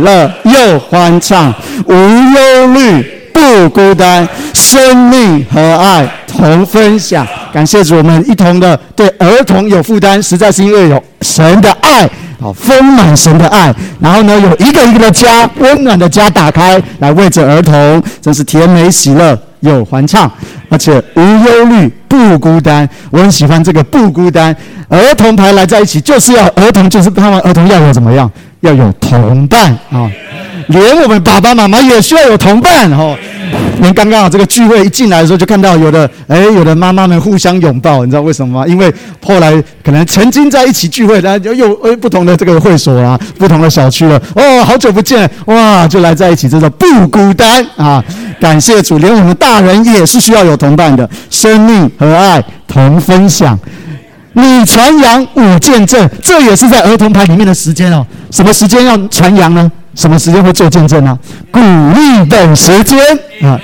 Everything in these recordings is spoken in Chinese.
乐又欢畅，无忧虑，不孤单，生命和爱同分享。感谢主，我们一同的对儿童有负担，实在是因为有神的爱，好丰满神的爱。然后呢，有一个一个的家，温暖的家打开来为着儿童，真是甜美喜乐又欢畅，而且无忧虑，不孤单。我很喜欢这个不孤单。儿童牌来在一起，就是要儿童，就是他们儿童要有怎么样？要有同伴啊！连我们爸爸妈妈也需要有同伴哦。连刚刚好这个聚会一进来的时候，就看到有的哎，有的妈妈们互相拥抱，你知道为什么吗？因为后来可能曾经在一起聚会，然后又又哎不同的这个会所啊，不同的小区了。哦，好久不见，哇，就来在一起，这个不孤单啊！感谢主，连我们大人也是需要有同伴的，生命和爱同分享。你传扬，我见证，这也是在儿童牌里面的时间哦。什么时间要传扬呢？什么时间会做见证呢？鼓励等时间啊，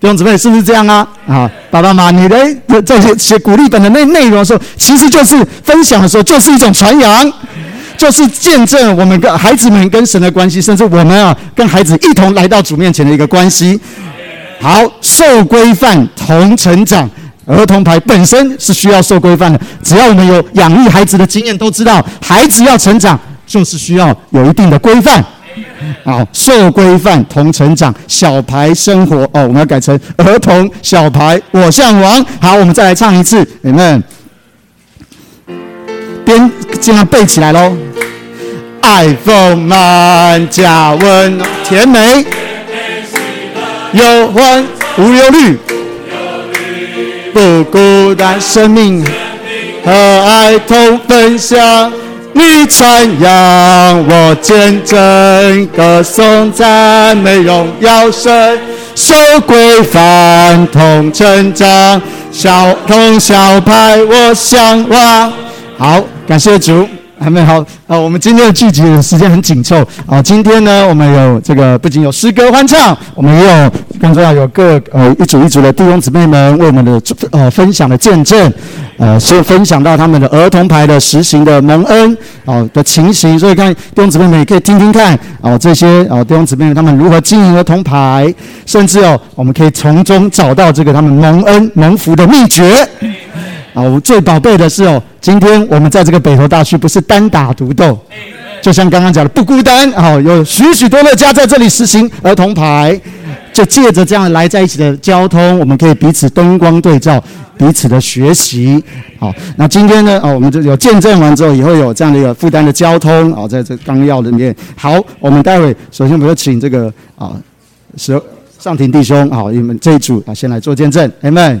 弟兄姊妹是不是这样啊？啊，爸爸妈妈，你的这些写鼓励本的内内容的时候，其实就是分享的时候，就是一种传扬，就是见证我们跟孩子们跟神的关系，甚至我们啊跟孩子一同来到主面前的一个关系。好，受规范同成长。儿童牌本身是需要受规范的，只要我们有养育孩子的经验，都知道孩子要成长就是需要有一定的规范。好，受规范同成长，小牌生活哦，我们要改成儿童小牌，我向往。好，我们再来唱一次，你们边尽量背起来喽。爱丰满加温甜美，有欢无忧虑。不孤单，生命和爱同分享。你传扬，我见证，歌颂赞美荣耀神，受规范同成长，小童小派我向往。好，感谢主。还没好啊！我们今天的聚集时间很紧凑啊。今天呢，我们有这个不仅有诗歌欢唱，我们也有更重要有各呃一组一组的弟兄姊妹们为我们的呃分享的见证，呃，是分享到他们的儿童牌的实行的蒙恩哦的情形。所以看弟兄姊妹们也可以听听看哦这些哦弟兄姊妹们他们如何经营儿童牌，甚至哦我们可以从中找到这个他们蒙恩蒙福的秘诀。啊，我最宝贝的是哦，今天我们在这个北投大区不是单打独斗，就像刚刚讲的不孤单啊，有许许多多家在这里实行儿童牌，就借着这样来在一起的交通，我们可以彼此灯光对照，彼此的学习。好，那今天呢，啊，我们就有见证完之后，以后有这样的一个负担的交通啊，在这纲要里面。好，我们待会首先我们就请这个啊，是上庭弟兄啊，你们这一组啊，先来做见证，Amen。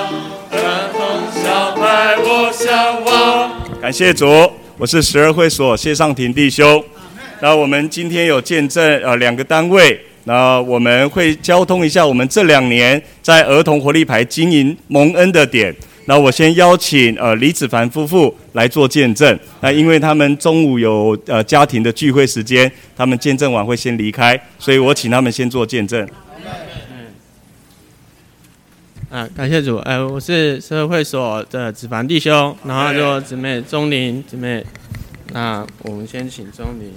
谢主，我是十二会所谢尚廷弟兄。那我们今天有见证呃两个单位，那我们会交通一下我们这两年在儿童活力牌经营蒙恩的点。那我先邀请呃李子凡夫妇来做见证。那因为他们中午有呃家庭的聚会时间，他们见证完会先离开，所以我请他们先做见证。啊，感谢主！哎，我是社会所的子凡弟兄，然后就姊妹钟玲姊妹，那我们先请钟玲。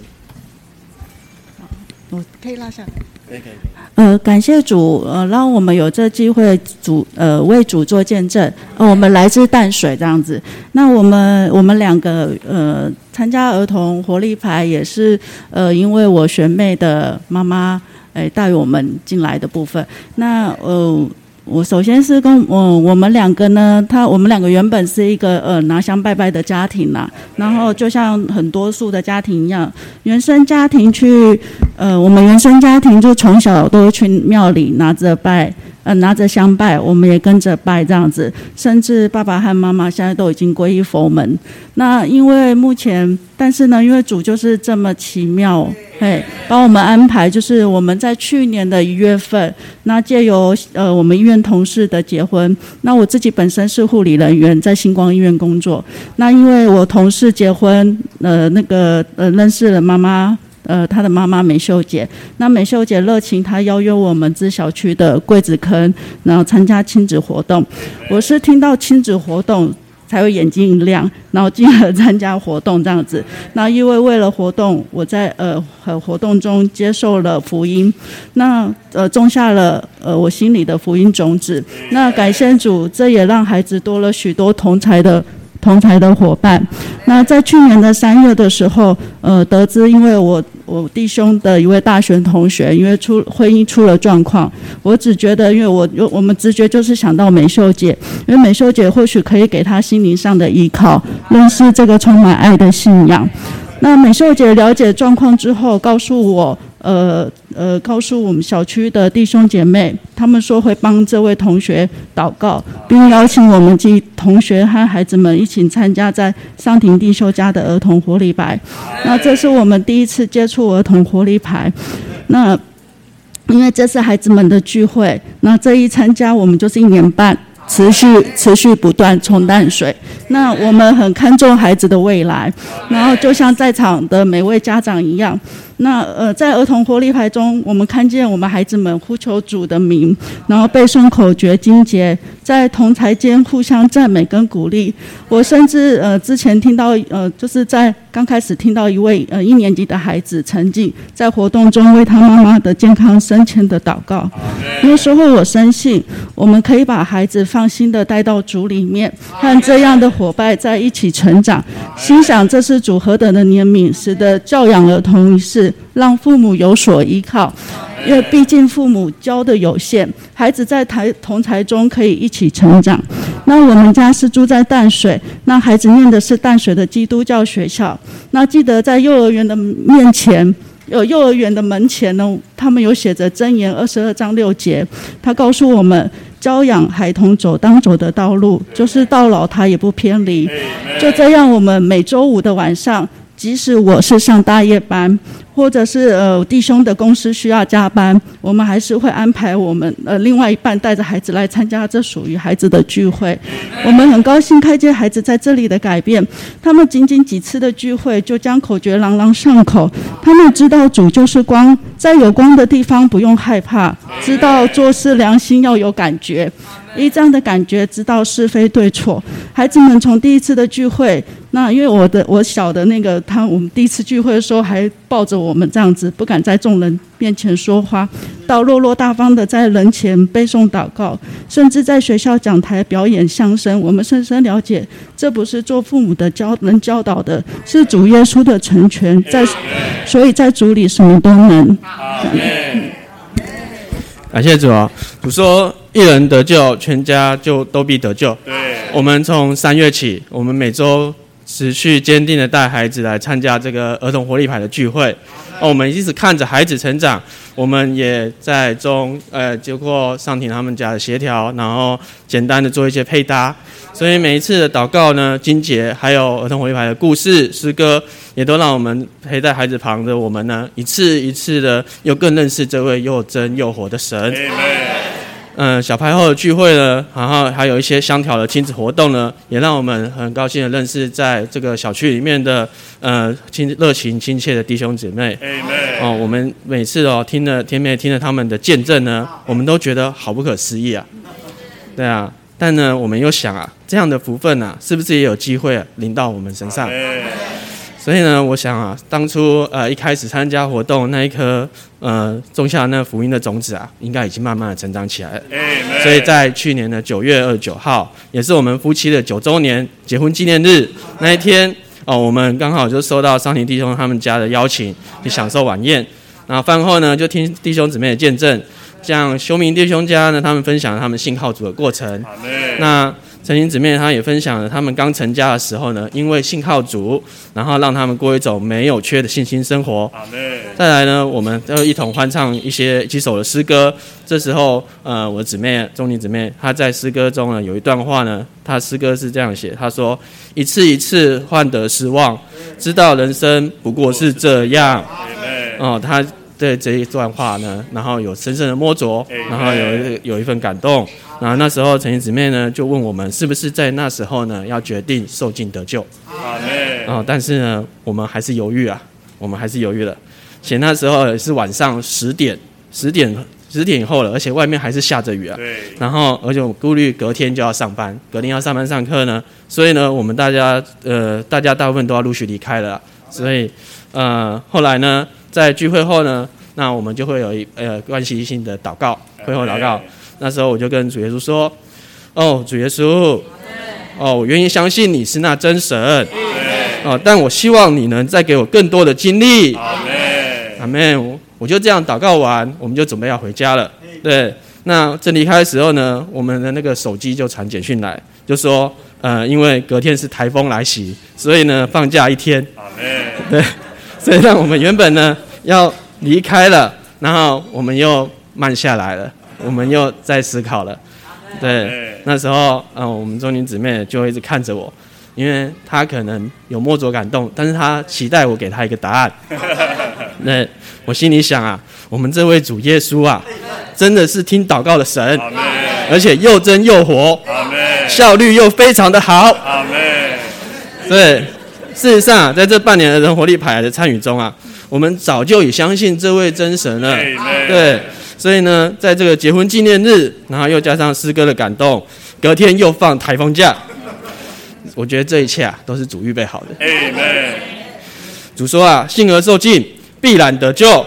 我可以拉下。可以可以。呃，感谢主，呃，让我们有这机会主呃为主做见证。呃，我们来自淡水这样子。那我们我们两个呃参加儿童活力牌也是呃因为我学妹的妈妈哎带我们进来的部分。那呃。我首先是跟我我们两个呢，他我们两个原本是一个呃拿香拜拜的家庭呐，然后就像很多数的家庭一样，原生家庭去呃我们原生家庭就从小都去庙里拿着拜。呃拿着香拜，我们也跟着拜这样子。甚至爸爸和妈妈现在都已经皈依佛门。那因为目前，但是呢，因为主就是这么奇妙，嘿，帮我们安排，就是我们在去年的一月份，那借由呃我们医院同事的结婚，那我自己本身是护理人员，在星光医院工作。那因为我同事结婚，呃，那个呃认识了妈妈。呃，他的妈妈美秀姐，那美秀姐热情，她邀约我们这小区的桂子坑，然后参加亲子活动。我是听到亲子活动才会眼睛一亮，然后进而参加活动这样子。那因为为了活动，我在呃活动中接受了福音，那呃种下了呃我心里的福音种子。那感谢主，这也让孩子多了许多同才的。同台的伙伴，那在去年的三月的时候，呃，得知因为我我弟兄的一位大学同学，因为出婚姻出了状况，我只觉得，因为我我们直觉就是想到美秀姐，因为美秀姐或许可以给他心灵上的依靠，认识这个充满爱的信仰。那美秀姐了解状况之后，告诉我。呃呃，告诉我们小区的弟兄姐妹，他们说会帮这位同学祷告，并邀请我们及同学和孩子们一起参加在上庭弟兄家的儿童活力牌。那这是我们第一次接触儿童活力牌。那因为这是孩子们的聚会，那这一参加我们就是一年半，持续持续不断冲淡水。那我们很看重孩子的未来，然后就像在场的每位家长一样。那呃，在儿童活力牌中，我们看见我们孩子们呼求主的名，然后背诵口诀、经节，在同台间互相赞美跟鼓励。我甚至呃之前听到呃，就是在刚开始听到一位呃一年级的孩子曾经在活动中为他妈妈的健康生前的祷告。那时候我深信，我们可以把孩子放心的带到主里面，和这样的伙伴在一起成长。心想这是主何等的怜悯，使得教养儿童一事。让父母有所依靠，因为毕竟父母教的有限，孩子在台同台中可以一起成长。那我们家是住在淡水，那孩子念的是淡水的基督教学校。那记得在幼儿园的面前，有幼儿园的门前呢，他们有写着箴言二十二章六节，他告诉我们，教养孩童走当走的道路，就是到老他也不偏离。就这样，我们每周五的晚上。即使我是上大夜班，或者是呃弟兄的公司需要加班，我们还是会安排我们呃另外一半带着孩子来参加这属于孩子的聚会。我们很高兴看见孩子在这里的改变，他们仅仅几次的聚会就将口诀朗朗上口。他们知道主就是光，在有光的地方不用害怕，知道做事良心要有感觉。依这样的感觉，知道是非对错。孩子们从第一次的聚会，那因为我的我小的那个他，我们第一次聚会的时候还抱着我们这样子，不敢在众人面前说话，到落落大方的在人前背诵祷告，甚至在学校讲台表演相声。我们深深了解，这不是做父母的教能教导的，是主耶稣的成全，在所以在主里什么都能。感谢主啊！主说：“一人得救，全家就都必得救。”对。我们从三月起，我们每周持续坚定的带孩子来参加这个儿童活力牌的聚会。哦，我们一直看着孩子成长，我们也在中呃，经过上庭他们家的协调，然后简单的做一些配搭。所以每一次的祷告呢，金节还有儿童活力牌的故事诗歌。也都让我们陪在孩子旁的我们呢，一次一次的又更认识这位又真又活的神。嗯，小排后的聚会呢，然后还有一些相调的亲子活动呢，也让我们很高兴的认识在这个小区里面的呃亲热情亲切的弟兄姐妹。哦，我们每次哦听了天妹听了他们的见证呢，我们都觉得好不可思议啊。对啊，但呢，我们又想啊，这样的福分啊，是不是也有机会临到我们身上？所以呢，我想啊，当初呃一开始参加活动那一颗呃种下那福音的种子啊，应该已经慢慢的成长起来了。所以在去年的九月二十九号，也是我们夫妻的九周年结婚纪念日那一天哦，我们刚好就收到桑田弟兄他们家的邀请，去享受晚宴。然后饭后呢，就听弟兄姊妹的见证，像修明弟兄家呢，他们分享他们信号组的过程。那陈英姊妹她也分享了他们刚成家的时候呢，因为信靠主，然后让他们过一种没有缺的信心生活。再来呢，我们都一同欢唱一些几首的诗歌。这时候，呃，我的姊妹钟妮姊妹她在诗歌中呢有一段话呢，她诗歌是这样写：她说，一次一次换得失望，知道人生不过是这样。哦，她对这一段话呢，然后有深深的摸着，然后有一有一份感动。然后那时候陈怡姊妹呢就问我们，是不是在那时候呢要决定受尽得救？啊，然后，但是呢，我们还是犹豫啊，我们还是犹豫了。且那时候是晚上十点，十点十点以后了，而且外面还是下着雨啊。对，然后，而且我顾虑隔天就要上班，隔天要上班上课呢，所以呢，我们大家呃，大家大部分都要陆续离开了啊。所以，呃，后来呢，在聚会后呢，那我们就会有一呃关系性的祷告，会后祷告。那时候我就跟主耶稣说：“哦，主耶稣，哦，我愿意相信你是那真神，哦，但我希望你能再给我更多的经历。”阿门，我我就这样祷告完，我们就准备要回家了。对，那正离开的时候呢，我们的那个手机就传简讯来，就说，呃，因为隔天是台风来袭，所以呢放假一天。阿妹，对，所以让我们原本呢要离开了，然后我们又慢下来了，我们又在思考了。对，那时候，嗯、我们中年姊妹就会一直看着我，因为她可能有摸着感动，但是她期待我给她一个答案。那我心里想啊，我们这位主耶稣啊，真的是听祷告的神，而且又真又活，效率又非常的好。对，事实上啊，在这半年的人活力牌的参与中啊，我们早就已相信这位真神了。对，所以呢，在这个结婚纪念日，然后又加上诗歌的感动，隔天又放台风假，我觉得这一切啊，都是主预备好的。主说啊，信而受尽，必然得救。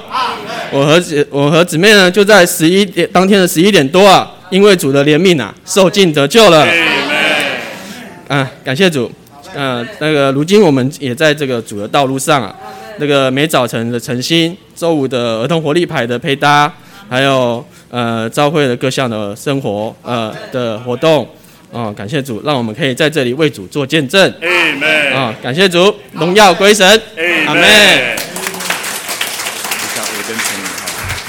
我和姊我和姊妹呢，就在十一点当天的十一点多啊，因为主的怜悯啊，受尽得救了。啊，感谢主。呃，那个如今我们也在这个主的道路上啊，那个每早晨的晨星，周五的儿童活力牌的配搭，还有呃召会的各项的生活呃的活动，哦、感谢主，让我们可以在这里为主做见证。啊、感谢主，荣耀归神。阿门。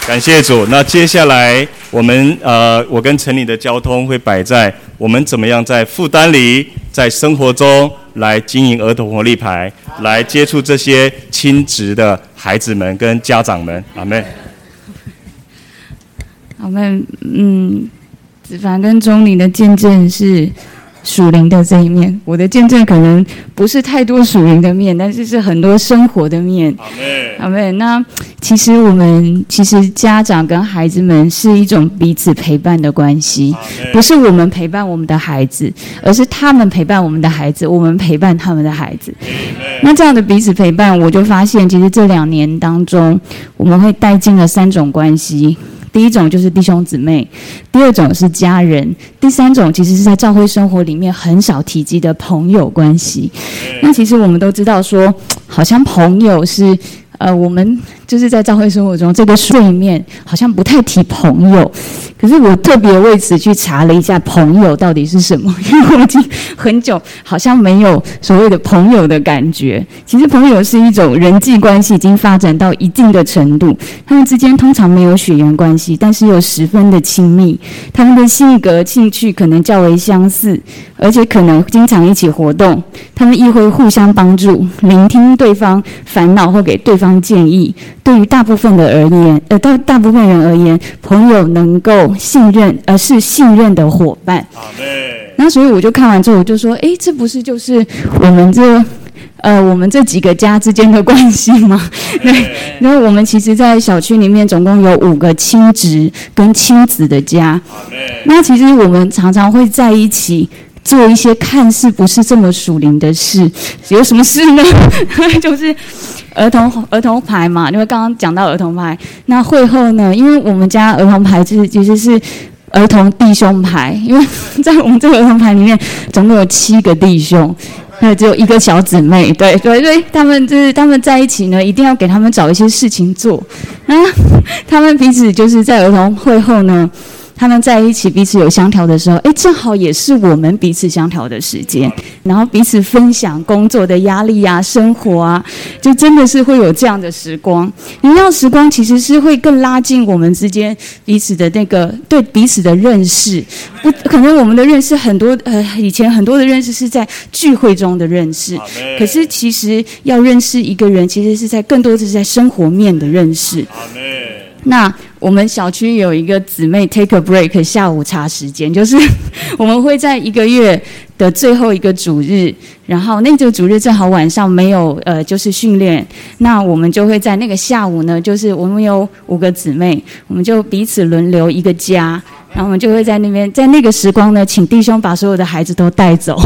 感谢主。那接下来我们呃，我跟陈里的交通会摆在我们怎么样在负担里，在生活中来经营儿童活力牌，来接触这些亲职的孩子们跟家长们。阿妹，阿妹嗯，子凡跟钟玲的见证是属灵的这一面，我的见证可能不是太多属灵的面，但是是很多生活的面。阿妹，好没？那其实我们其实家长跟孩子们是一种彼此陪伴的关系，不是我们陪伴我们的孩子，而是他们陪伴我们的孩子，我们陪伴他们的孩子。那这样的彼此陪伴，我就发现，其实这两年当中，我们会带进了三种关系。第一种就是弟兄姊妹，第二种是家人，第三种其实是在教会生活里面很少提及的朋友关系。那其实我们都知道说，好像朋友是呃，我们就是在教会生活中这个睡眠好像不太提朋友，可是我特别为此去查了一下朋友到底是什么，因为我已经很久好像没有所谓的朋友的感觉。其实朋友是一种人际关系已经发展到一定的程度，他们之间通常没有血缘关系，但是又十分的亲密，他们的性格、兴趣可能较为相似，而且可能经常一起活动，他们亦会互相帮助，聆听对方烦恼或给对方建议。对于大部分的而言，呃，大大部分人而言，朋友能够信任，而、是信任的伙伴。阿妹，那所以我就看完之后，我就说，诶，这不是就是我们这。呃，我们这几个家之间的关系吗？对，因为我们其实，在小区里面总共有五个亲侄跟亲子的家。那其实我们常常会在一起做一些看似不是这么属灵的事，有什么事呢？就是儿童儿童牌嘛，因为刚刚讲到儿童牌。那会后呢，因为我们家儿童牌是其实是儿童弟兄牌，因为在我们这个儿童牌里面，总共有七个弟兄。那只有一个小姊妹，对对对，他们就是他们在一起呢，一定要给他们找一些事情做。那他们彼此就是在儿童会后呢，他们在一起彼此有相调的时候，哎，正好也是我们彼此相调的时间，然后彼此分享工作的压力呀、生活啊，就真的是会有这样的时光。荣耀时光其实是会更拉近我们之间彼此的那个对彼此的认识。不，可能我们的认识很多，呃，以前很多的认识是在聚会中的认识，可是其实要认识一个人，其实是在更多的是在生活面的认识。那我们小区有一个姊妹 take a break 下午茶时间，就是 我们会在一个月的最后一个主日，然后那个主日正好晚上没有呃就是训练，那我们就会在那个下午呢，就是我们有五个姊妹，我们就彼此轮流一个家。然后我们就会在那边，在那个时光呢，请弟兄把所有的孩子都带走。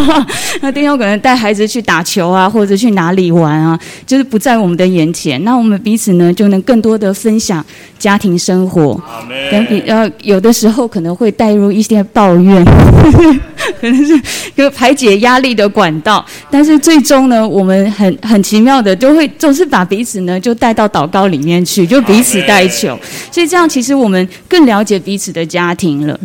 那弟兄可能带孩子去打球啊，或者去哪里玩啊，就是不在我们的眼前。那我们彼此呢，就能更多的分享家庭生活。跟比呃，有的时候可能会带入一些抱怨，可能是一个排解压力的管道。但是最终呢，我们很很奇妙的，就会总是把彼此呢，就带到祷告里面去，就彼此带球。所以这样，其实我们更了解彼此的。家庭了，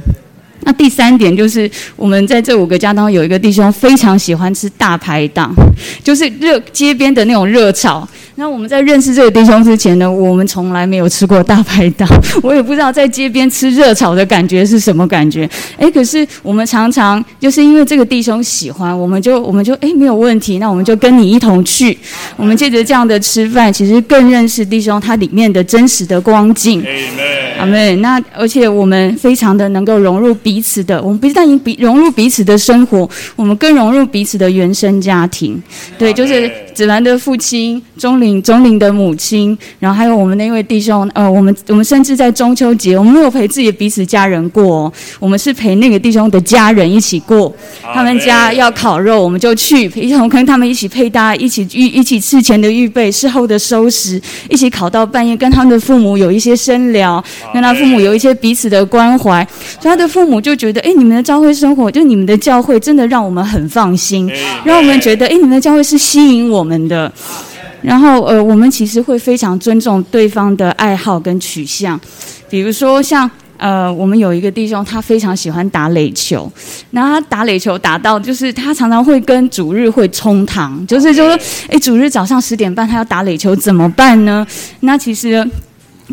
那第三点就是我们在这五个家当中有一个弟兄非常喜欢吃大排档，就是热街边的那种热炒。那我们在认识这个弟兄之前呢，我们从来没有吃过大排档，我也不知道在街边吃热炒的感觉是什么感觉。哎，可是我们常常就是因为这个弟兄喜欢，我们就我们就哎没有问题，那我们就跟你一同去。我们借着这样的吃饭，其实更认识弟兄他里面的真实的光景。阿妹，那而且我们非常的能够融入彼此的，我们不但融彼融入彼此的生活，我们更融入彼此的原生家庭。对，就是子兰的父亲钟。钟灵的母亲，然后还有我们那位弟兄，呃，我们我们甚至在中秋节，我们没有陪自己彼此家人过，我们是陪那个弟兄的家人一起过。他们家要烤肉，我们就去一同跟他们一起配搭，一起预一起事前的预备，事后的收拾，一起烤到半夜，跟他们的父母有一些深聊，跟他父母有一些彼此的关怀。所以他的父母就觉得，哎，你们的教会生活，就你们的教会，真的让我们很放心，让我们觉得，哎，你们的教会是吸引我我们的。然后，呃，我们其实会非常尊重对方的爱好跟取向，比如说像，呃，我们有一个弟兄，他非常喜欢打垒球，那他打垒球打到，就是他常常会跟主日会冲堂，就是就说，哎，主日早上十点半他要打垒球怎么办呢？那其实。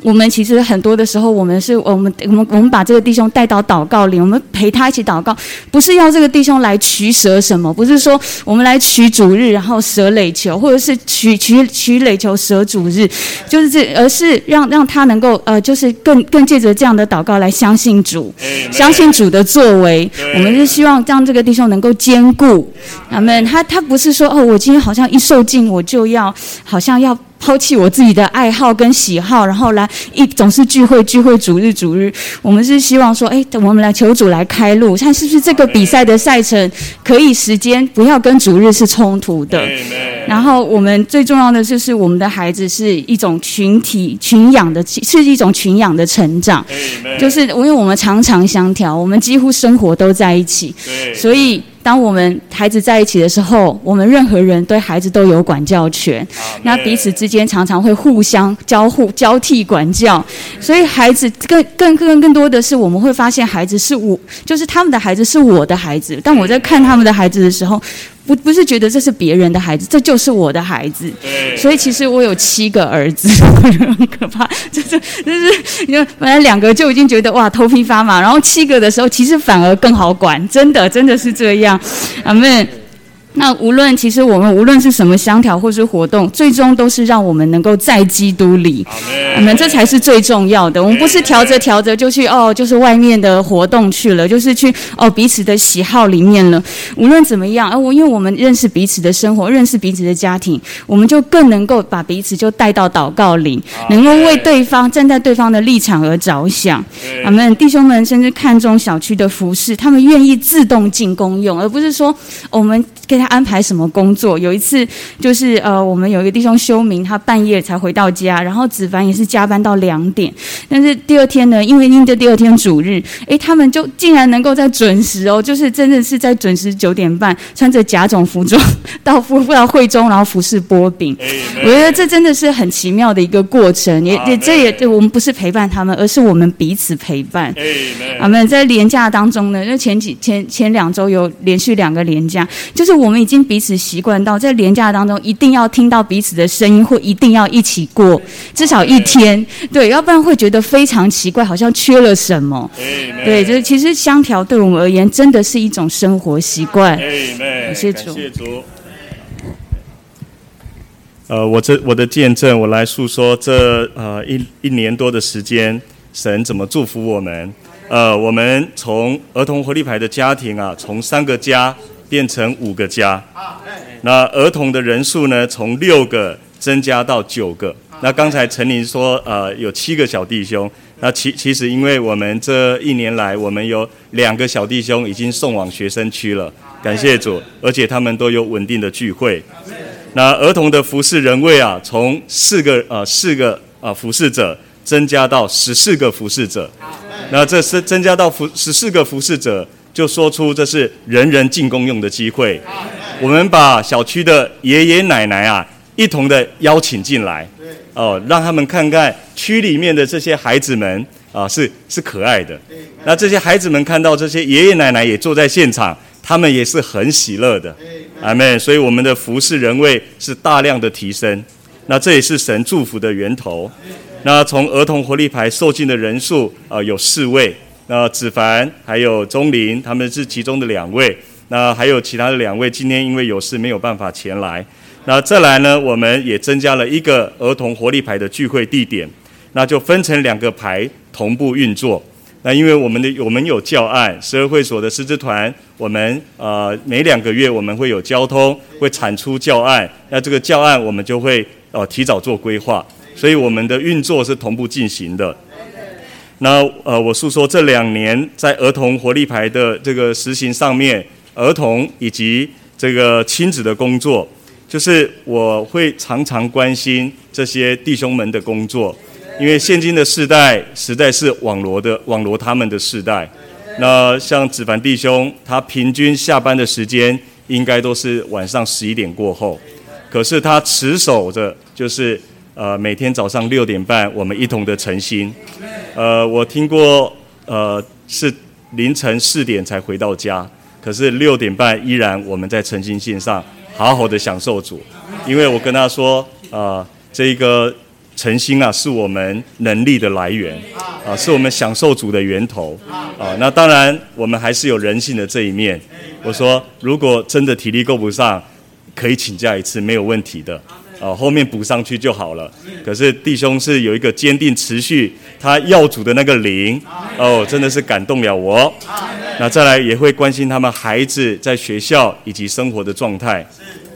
我们其实很多的时候，我们是我们我们我们把这个弟兄带到祷告里，我们陪他一起祷告，不是要这个弟兄来取舍什么，不是说我们来取主日，然后舍垒球，或者是取取取垒球舍主日，就是这，而是让让他能够呃，就是更更借着这样的祷告来相信主，相信主的作为。我们是希望让这个弟兄能够兼顾，他们他他不是说哦，我今天好像一受尽，我就要好像要。抛弃我自己的爱好跟喜好，然后来一总是聚会聚会，主日主日，我们是希望说，哎，我们来求主来开路，看是不是这个比赛的赛程可以时间不要跟主日是冲突的。然后我们最重要的就是我们的孩子是一种群体群养的，是一种群养的成长，就是因为我们常常相调，我们几乎生活都在一起，所以。当我们孩子在一起的时候，我们任何人对孩子都有管教权。那彼此之间常常会互相交互、交替管教，所以孩子更、更、更、更多的是，我们会发现孩子是我，就是他们的孩子是我的孩子。但我在看他们的孩子的时候。不不是觉得这是别人的孩子，这就是我的孩子。所以其实我有七个儿子，很可怕。就是就是，因为本来两个就已经觉得哇头皮发麻，然后七个的时候，其实反而更好管。真的真的是这样，阿妹。那无论其实我们无论是什么相调或是活动，最终都是让我们能够在基督里，我们这才是最重要的。我们不是调着调着就去哦，就是外面的活动去了，就是去哦彼此的喜好里面了。无论怎么样，而我因为我们认识彼此的生活，认识彼此的家庭，我们就更能够把彼此就带到祷告里，能够为对方站在对方的立场而着想。我们弟兄们甚至看重小区的服饰，他们愿意自动进公用，而不是说我们给。他安排什么工作。有一次就是呃，我们有一个弟兄休明，他半夜才回到家，然后子凡也是加班到两点。但是第二天呢，因为因着第二天主日，诶，他们就竟然能够在准时哦，就是真的是在准时九点半，穿着甲种服装到服到会中，然后服侍波饼。我觉得这真的是很奇妙的一个过程，也也这也我们不是陪伴他们，而是我们彼此陪伴。我们在廉假当中呢，就前几前前两周有连续两个廉假，就是我们已经彼此习惯到在廉价当中一定要听到彼此的声音，或一定要一起过至少一天，对，要不然会觉得非常奇怪，好像缺了什么。对，就是其实香条对我们而言真的是一种生活习惯。感谢主。呃，我这我的见证，我来诉说这呃一一年多的时间，神怎么祝福我们。呃，我们从儿童活力牌的家庭啊，从三个家变成五个家。那儿童的人数呢，从六个增加到九个。那刚才陈林说，呃，有七个小弟兄。那其其实，因为我们这一年来，我们有两个小弟兄已经送往学生区了，感谢主，而且他们都有稳定的聚会。那儿童的服侍人位啊，从四个呃四个啊服侍者增加到十四个服侍者。那这是增加到服十四个服侍者，就说出这是人人进公用的机会。我们把小区的爷爷奶奶啊一同的邀请进来，哦，让他们看看区里面的这些孩子们啊是是可爱的。那这些孩子们看到这些爷爷奶奶也坐在现场，他们也是很喜乐的。阿门。所以我们的服侍人位是大量的提升，那这也是神祝福的源头。那从儿童活力牌受尽的人数啊有四位，那子凡还有钟林他们是其中的两位，那还有其他的两位今天因为有事没有办法前来。那再来呢，我们也增加了一个儿童活力牌的聚会地点，那就分成两个牌同步运作。那因为我们的我们有教案，十二会所的师资团，我们呃每两个月我们会有交通，会产出教案，那这个教案我们就会呃提早做规划，所以我们的运作是同步进行的。那呃我诉说这两年在儿童活力牌的这个实行上面，儿童以及这个亲子的工作，就是我会常常关心这些弟兄们的工作。因为现今的世代实在是网罗的网罗他们的世代，那像子凡弟兄，他平均下班的时间应该都是晚上十一点过后，可是他持守着就是呃每天早上六点半我们一同的晨心，呃我听过呃是凌晨四点才回到家，可是六点半依然我们在晨星线上好好的享受主，因为我跟他说啊这个。诚心啊，是我们能力的来源，啊，是我们享受主的源头，啊，那当然我们还是有人性的这一面。我说，如果真的体力够不上，可以请假一次，没有问题的，啊，后面补上去就好了。可是弟兄是有一个坚定持续，他要主的那个灵，哦，真的是感动了我。那再来也会关心他们孩子在学校以及生活的状态，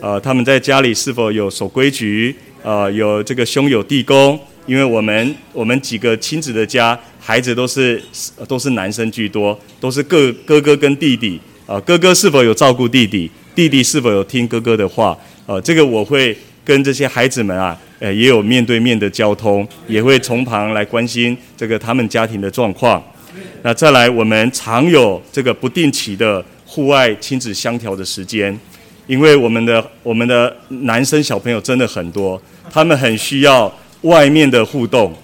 呃，他们在家里是否有守规矩。呃，有这个兄友弟恭，因为我们我们几个亲子的家，孩子都是都是男生居多，都是各哥哥跟弟弟。啊，哥哥是否有照顾弟弟？弟弟是否有听哥哥的话？呃，这个我会跟这些孩子们啊，呃，也有面对面的交通，也会从旁来关心这个他们家庭的状况。那再来，我们常有这个不定期的户外亲子相调的时间，因为我们的我们的男生小朋友真的很多。他们很需要外面的互动，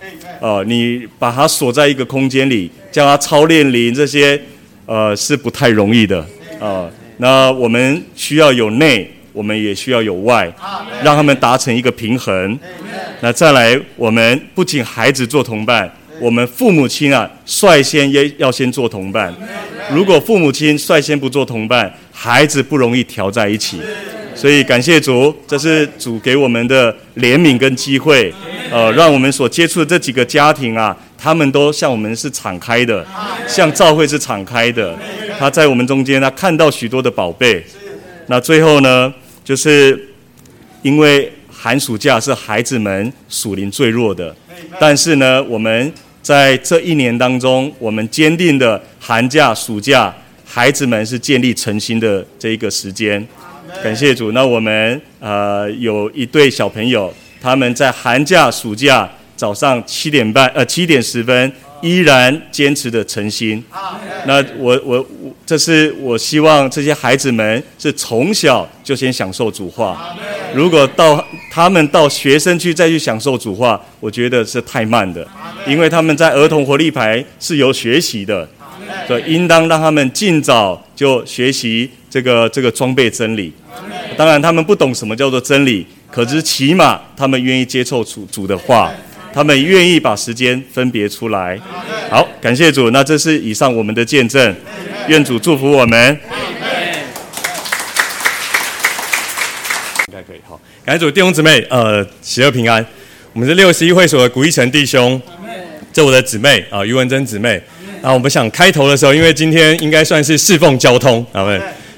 呃，你把他锁在一个空间里，叫他操练灵这些，呃，是不太容易的，啊，那我们需要有内，我们也需要有外，让他们达成一个平衡。那再来，我们不仅孩子做同伴，我们父母亲啊，率先也要先做同伴。如果父母亲率先不做同伴，孩子不容易调在一起。所以感谢主，这是主给我们的怜悯跟机会，呃，让我们所接触的这几个家庭啊，他们都向我们是敞开的，向教会是敞开的。他在我们中间，他看到许多的宝贝。那最后呢，就是因为寒暑假是孩子们属灵最弱的，但是呢，我们在这一年当中，我们坚定的寒假、暑假，孩子们是建立诚心的这一个时间。感谢主。那我们呃有一对小朋友，他们在寒假、暑假早上七点半呃七点十分依然坚持的诚心。那我我我，这是我希望这些孩子们是从小就先享受主话。如果到他们到学生区再去享受主话，我觉得是太慢的，因为他们在儿童活力牌是有学习的。对，应当让他们尽早就学习这个这个装备真理。当然，他们不懂什么叫做真理，可是起码他们愿意接受主主的话，他们愿意把时间分别出来。好，感谢主。那这是以上我们的见证，愿主祝福我们。应该可以。好，感谢主弟兄姊妹，呃，喜乐平安。我们是六十一会所的古一成弟兄，这我的姊妹啊，于文珍姊妹。那我们想开头的时候，因为今天应该算是侍奉交通，好不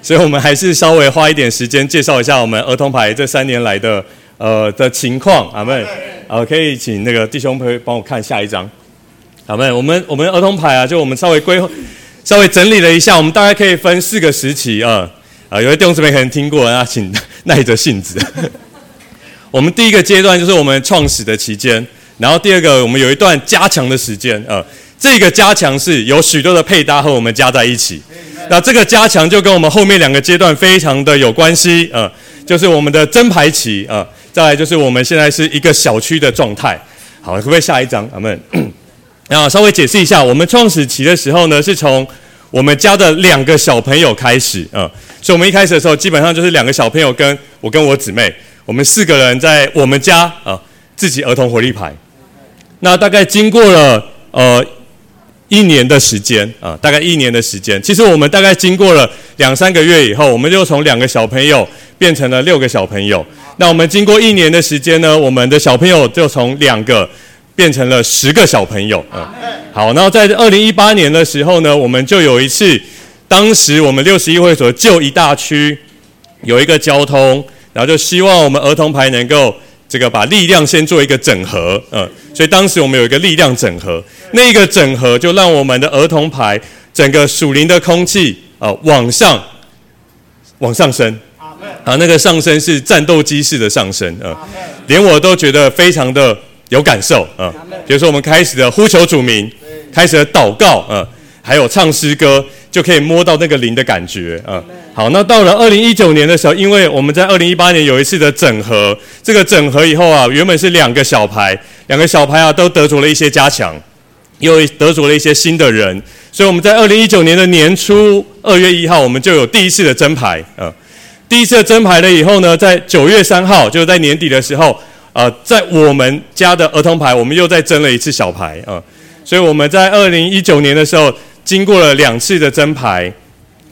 所以我们还是稍微花一点时间介绍一下我们儿童牌这三年来的呃的情况，好不好？可以请那个弟兄朋友帮我看下一张，好妹我们我们儿童牌啊，就我们稍微规稍微整理了一下，我们大概可以分四个时期啊啊，有些弟兄姊妹可能听过，啊请耐着性子。我们第一个阶段就是我们创始的期间，然后第二个我们有一段加强的时间啊。这个加强是有许多的配搭和我们加在一起，那这个加强就跟我们后面两个阶段非常的有关系啊，就是我们的真排期啊，再来就是我们现在是一个小区的状态。好，可不可以下一张？阿门。那稍微解释一下，我们创始期的时候呢，是从我们家的两个小朋友开始啊，所以我们一开始的时候基本上就是两个小朋友跟我跟我姊妹，我们四个人在我们家啊自己儿童活力牌。那大概经过了呃。一年的时间啊，大概一年的时间。其实我们大概经过了两三个月以后，我们就从两个小朋友变成了六个小朋友。那我们经过一年的时间呢，我们的小朋友就从两个变成了十个小朋友。嗯，好。然后在二零一八年的时候呢，我们就有一次，当时我们六十一会所就一大区有一个交通，然后就希望我们儿童牌能够。这个把力量先做一个整合，嗯，所以当时我们有一个力量整合，那一个整合就让我们的儿童牌整个属灵的空气啊往上往上升，啊，那个上升是战斗机式的上升，啊，连我都觉得非常的有感受，啊，比如说我们开始的呼求主名，开始的祷告，啊，还有唱诗歌。就可以摸到那个灵的感觉啊。好，那到了二零一九年的时候，因为我们在二零一八年有一次的整合，这个整合以后啊，原本是两个小牌，两个小牌啊都得着了一些加强，又得着了一些新的人，所以我们在二零一九年的年初二月一号，我们就有第一次的真牌啊。第一次的真牌了以后呢，在九月三号，就是在年底的时候，呃，在我们家的儿童牌，我们又再争了一次小牌啊。所以我们在二零一九年的时候。经过了两次的争牌，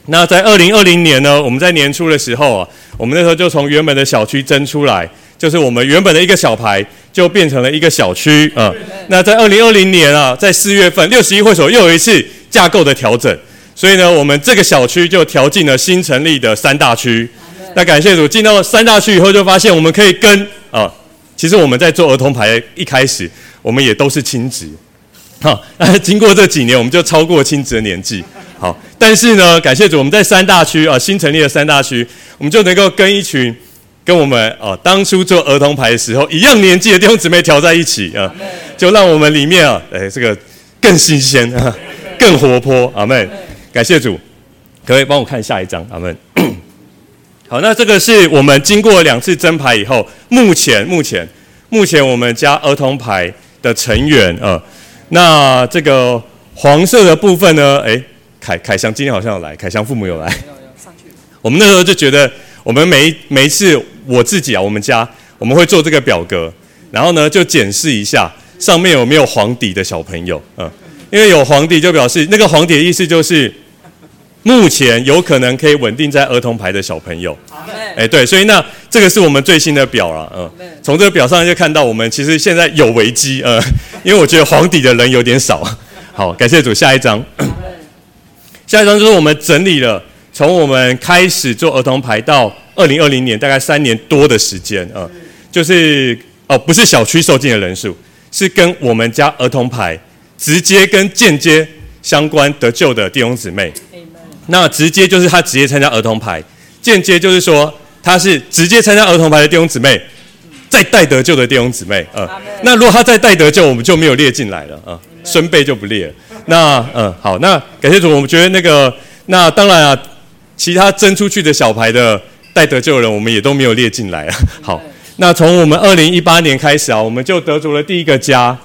那在二零二零年呢，我们在年初的时候啊，我们那时候就从原本的小区争出来，就是我们原本的一个小牌就变成了一个小区啊。那在二零二零年啊，在四月份六十一会所又有一次架构的调整，所以呢，我们这个小区就调进了新成立的三大区。那感谢主，进到三大区以后，就发现我们可以跟啊，其实我们在做儿童牌一开始，我们也都是亲子。好，那经过这几年，我们就超过亲子的年纪。好，但是呢，感谢主，我们在三大区啊，新成立的三大区，我们就能够跟一群跟我们哦当初做儿童牌的时候一样年纪的弟兄姊妹调在一起啊，就让我们里面啊，哎，这个更新鲜啊，更活泼。阿门。感谢主，可以帮我看下一张。阿门。好，那这个是我们经过两次征牌以后，目前目前目前我们家儿童牌的成员啊。那这个黄色的部分呢？哎，凯凯翔今天好像有来，凯翔父母有来。我们那时候就觉得，我们每一每一次我自己啊，我们家我们会做这个表格，然后呢就检视一下上面有没有黄底的小朋友，嗯，因为有黄底就表示那个黄底的意思就是。目前有可能可以稳定在儿童牌的小朋友，哎，对，所以那这个是我们最新的表了，嗯，从这个表上就看到我们其实现在有危机，呃，因为我觉得黄底的人有点少。好，感谢主，下一张，下一张就是我们整理了从我们开始做儿童牌到二零二零年大概三年多的时间，啊，就是哦，不是小区受进的人数，是跟我们家儿童牌直接跟间接相关得救的弟兄姊妹。那直接就是他直接参加儿童牌，间接就是说他是直接参加儿童牌的弟兄姊妹，再带得救的弟兄姊妹，呃，那如果他再带得救，我们就没有列进来了啊，孙辈就不列了。那嗯，好，那感谢主，我们觉得那个，那当然啊，其他争出去的小牌的带得救人，我们也都没有列进来啊。好，那从我们二零一八年开始啊，我们就得着了第一个家，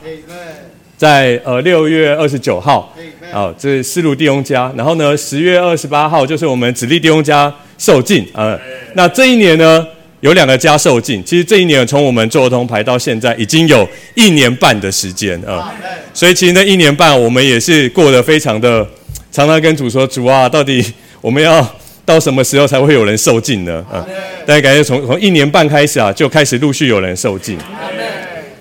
在呃六月二十九号，啊，这是斯鲁弟兄家，然后呢，十月二十八号就是我们子弟弟兄家受尽啊。那这一年呢，有两个家受尽，其实这一年从我们做儿童牌到现在，已经有一年半的时间啊。所以其实那一年半，我们也是过得非常的，常常跟主说：“主啊，到底我们要到什么时候才会有人受尽呢？”啊，大家感觉从从一年半开始啊，就开始陆续有人受尽。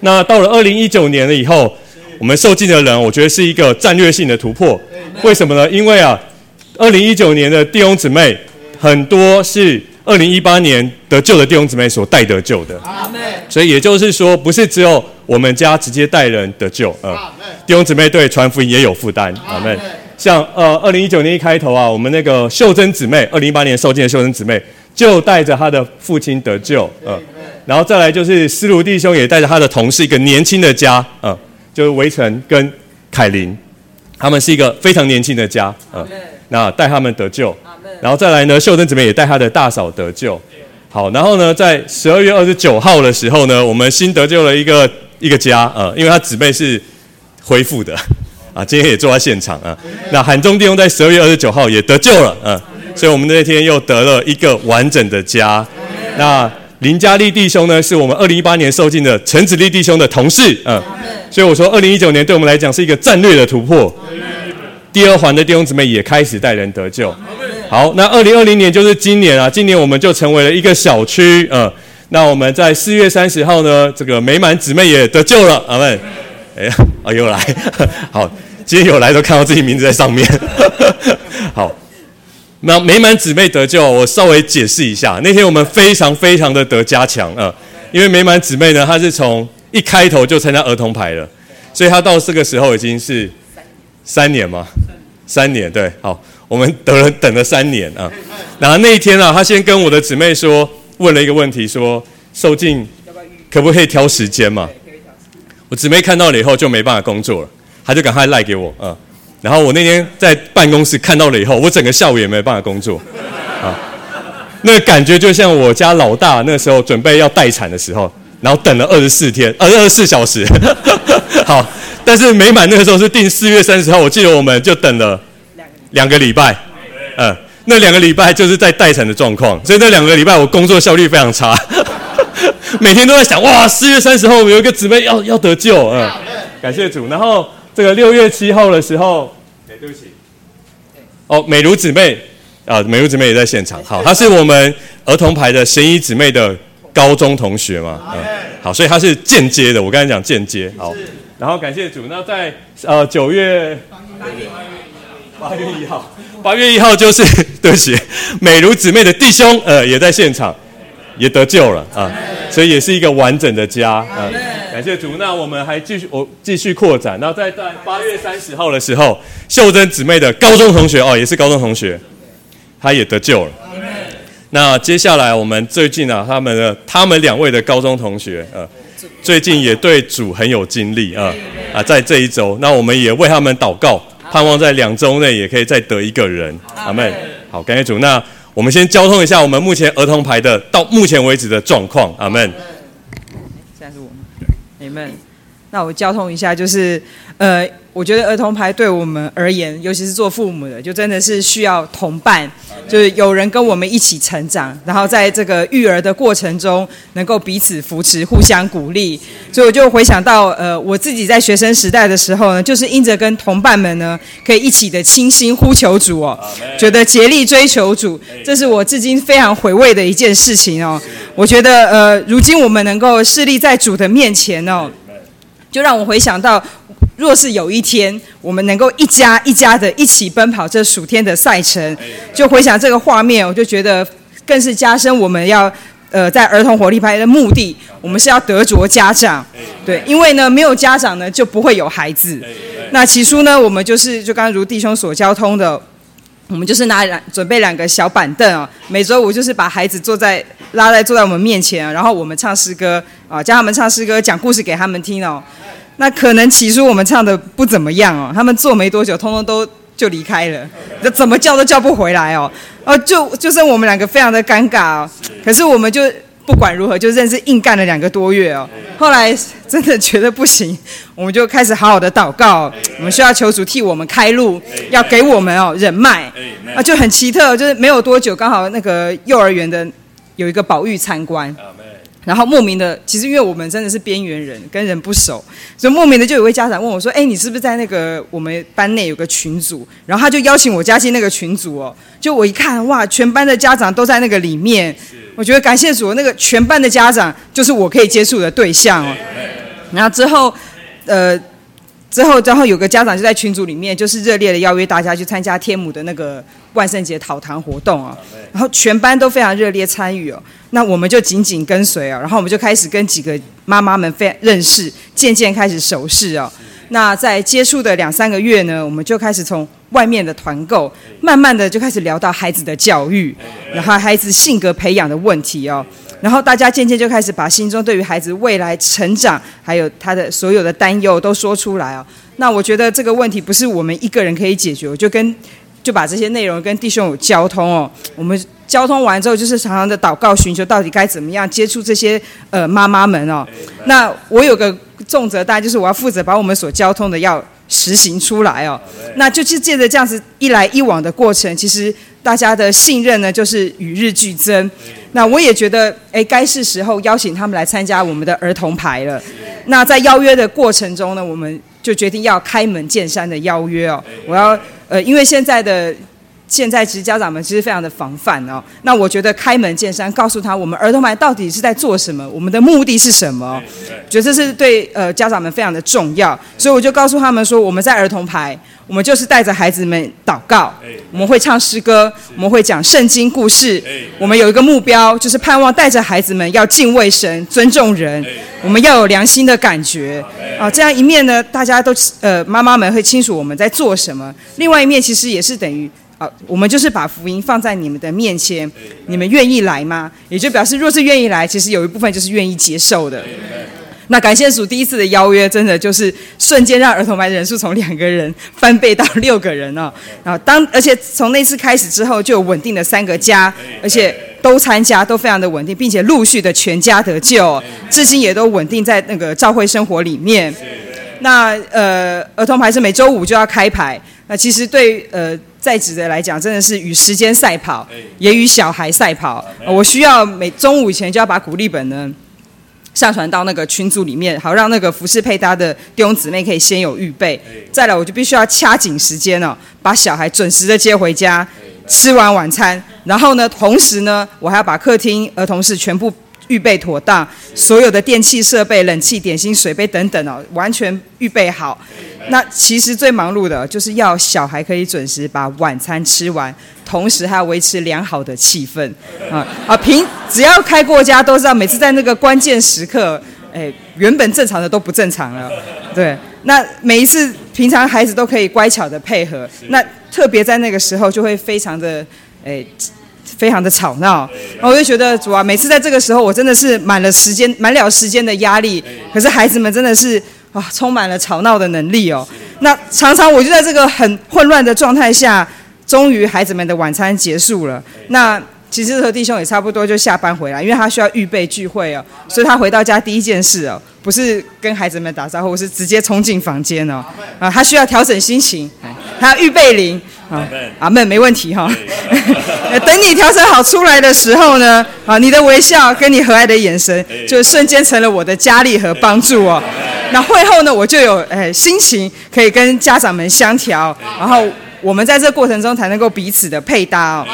那到了二零一九年了以后，我们受尽的人，我觉得是一个战略性的突破。为什么呢？因为啊，二零一九年的弟兄姊妹很多是二零一八年得救的弟兄姊妹所带得救的。所以也就是说，不是只有我们家直接带人得救，呃，弟兄姊妹对传福音也有负担。阿门。像呃，二零一九年一开头啊，我们那个秀珍姊妹，二零一八年受尽的秀珍姊妹，就带着她的父亲得救，嗯，然后再来就是思路弟兄也带着他的同事，一个年轻的家，嗯，就是围城跟凯琳，他们是一个非常年轻的家，嗯，那带他们得救，然后再来呢，秀珍姊妹也带她的大嫂得救，好，然后呢，在十二月二十九号的时候呢，我们新得救了一个一个家，呃，因为他姊妹是恢复的。啊，今天也坐在现场啊。那韩中弟兄在十二月二十九号也得救了，嗯，所以我们那天又得了一个完整的家。那林嘉丽弟兄呢，是我们二零一八年受尽的陈子立弟兄的同事，嗯，所以我说二零一九年对我们来讲是一个战略的突破。第二环的弟兄姊妹也开始带人得救。好，那二零二零年就是今年啊，今年我们就成为了一个小区，嗯，那我们在四月三十号呢，这个美满姊妹也得救了，阿门。哎呀，啊又来，好。今天有来都看到自己名字在上面。好，那美满姊妹得救，我稍微解释一下。那天我们非常非常的得加强啊，因为美满姊妹呢，她是从一开头就参加儿童牌了，所以她到这个时候已经是三年嘛，三年对。好，我们等了等了三年啊。然后那一天啊，他先跟我的姊妹说，问了一个问题，说受尽可不可以挑时间嘛？我姊妹看到了以后就没办法工作了。他就赶快赖给我，啊，然后我那天在办公室看到了以后，我整个下午也没办法工作，啊，那个感觉就像我家老大那时候准备要待产的时候，然后等了二十四天，呃，二十四小时，好，但是美满那个时候是定四月三十号，我记得我们就等了两个礼拜，嗯，那两个礼拜就是在待产的状况，所以那两个礼拜我工作效率非常差，每天都在想，哇，四月三十号有一个姊妹要要得救，嗯，感谢主，然后。这个六月七号的时候，哎，对不起，哦，美如姊妹啊，美如姊妹也在现场。好，她是我们儿童牌的神医姊妹的高中同学嘛？嗯，好，所以她是间接的。我刚才讲间接，好。然后感谢主，那在呃九月八月一号，八月一号就是 对不起，美如姊妹的弟兄呃也在现场，也得救了啊，所以也是一个完整的家啊。感谢主，那我们还继续，我继续扩展。那在在八月三十号的时候，秀珍姊妹的高中同学哦，也是高中同学，他也得救了。那接下来我们最近啊，他们的他们两位的高中同学呃，最近也对主很有经历啊啊，在这一周，那我们也为他们祷告，盼望在两周内也可以再得一个人。阿妹，好，感谢主。那我们先交通一下我们目前儿童牌的到目前为止的状况。阿门。你们，那我交通一下，就是，呃，我觉得儿童牌对我们而言，尤其是做父母的，就真的是需要同伴，就是有人跟我们一起成长，然后在这个育儿的过程中，能够彼此扶持、互相鼓励。所以我就回想到，呃，我自己在学生时代的时候呢，就是因着跟同伴们呢，可以一起的倾心呼求主哦，觉得竭力追求主，这是我至今非常回味的一件事情哦。我觉得，呃，如今我们能够势立在主的面前哦，就让我回想到，若是有一天我们能够一家一家的一起奔跑这暑天的赛程，就回想这个画面，我就觉得更是加深我们要，呃，在儿童活力派的目的，我们是要得着家长，对，因为呢，没有家长呢，就不会有孩子。那起初呢，我们就是就刚刚如弟兄所交通的。我们就是拿两准备两个小板凳哦，每周五就是把孩子坐在拉在坐在我们面前，然后我们唱诗歌啊，教他们唱诗歌，讲故事给他们听哦。那可能起初我们唱的不怎么样哦，他们坐没多久，通通都就离开了，那怎么叫都叫不回来哦，哦，就就剩我们两个非常的尴尬哦。可是我们就不管如何，就认识硬干了两个多月哦。后来真的觉得不行，我们就开始好好的祷告，我们需要求主替我们开路，要给我们哦人脉啊，就很奇特，就是没有多久，刚好那个幼儿园的有一个保育参观。然后莫名的，其实因为我们真的是边缘人，跟人不熟，所以莫名的就有位家长问我说：“哎，你是不是在那个我们班内有个群组？”然后他就邀请我加进那个群组哦。就我一看，哇，全班的家长都在那个里面，我觉得感谢主，那个全班的家长就是我可以接触的对象哦。然后之后，呃。之后，然后有个家长就在群组里面，就是热烈的邀约大家去参加天母的那个万圣节讨糖活动啊。然后全班都非常热烈参与哦。那我们就紧紧跟随哦，然后我们就开始跟几个妈妈们非认识，渐渐开始熟识哦。那在接触的两三个月呢，我们就开始从外面的团购，慢慢的就开始聊到孩子的教育，然后孩子性格培养的问题哦。然后大家渐渐就开始把心中对于孩子未来成长，还有他的所有的担忧都说出来哦。那我觉得这个问题不是我们一个人可以解决，我就跟就把这些内容跟弟兄有交通哦。我们交通完之后，就是常常的祷告寻求，到底该怎么样接触这些呃妈妈们哦。那我有个重责大，就是我要负责把我们所交通的要实行出来哦。那就是借着这样子一来一往的过程，其实大家的信任呢，就是与日俱增。那我也觉得，哎，该是时候邀请他们来参加我们的儿童牌了。那在邀约的过程中呢，我们就决定要开门见山的邀约哦。我要，呃，因为现在的现在其实家长们其实非常的防范哦。那我觉得开门见山，告诉他我们儿童牌到底是在做什么，我们的目的是什么，觉得这是对呃家长们非常的重要。所以我就告诉他们说，我们在儿童牌。我们就是带着孩子们祷告，我们会唱诗歌，我们会讲圣经故事。我们有一个目标，就是盼望带着孩子们要敬畏神、尊重人。我们要有良心的感觉啊，这样一面呢，大家都呃妈妈们会清楚我们在做什么。另外一面其实也是等于啊，我们就是把福音放在你们的面前，你们愿意来吗？也就表示，若是愿意来，其实有一部分就是愿意接受的。那感谢主第一次的邀约，真的就是瞬间让儿童班人数从两个人翻倍到六个人哦。然后当而且从那次开始之后，就有稳定的三个家，而且都参加，都非常的稳定，并且陆续的全家得救，至今也都稳定在那个教会生活里面。那呃，儿童牌是每周五就要开牌。那其实对呃在职的来讲，真的是与时间赛跑，也与小孩赛跑。我需要每中午以前就要把鼓励本呢。上传到那个群组里面，好让那个服饰配搭的弟兄姊妹可以先有预备。再来，我就必须要掐紧时间哦，把小孩准时的接回家，吃完晚餐，然后呢，同时呢，我还要把客厅儿童室全部预备妥当，所有的电器设备、冷气、点心、水杯等等哦，完全预备好。那其实最忙碌的就是要小孩可以准时把晚餐吃完，同时还要维持良好的气氛啊啊！平只要开过家都知道，每次在那个关键时刻，哎，原本正常的都不正常了。对，那每一次平常孩子都可以乖巧的配合，那特别在那个时候就会非常的哎，非常的吵闹。然后我就觉得主啊，每次在这个时候，我真的是满了时间，满了时间的压力。可是孩子们真的是。啊，充满了吵闹的能力哦。那常常我就在这个很混乱的状态下，终于孩子们的晚餐结束了。那其实和弟兄也差不多就下班回来，因为他需要预备聚会哦，所以他回到家第一件事哦，不是跟孩子们打招呼，是直接冲进房间哦。啊，他需要调整心情，他要预备灵。啊，阿妹没问题哈。等你调整好出来的时候呢，啊，你的微笑跟你和蔼的眼神，就瞬间成了我的加力和帮助哦。那会后呢，我就有哎心情可以跟家长们相调，然后我们在这过程中才能够彼此的配搭哦。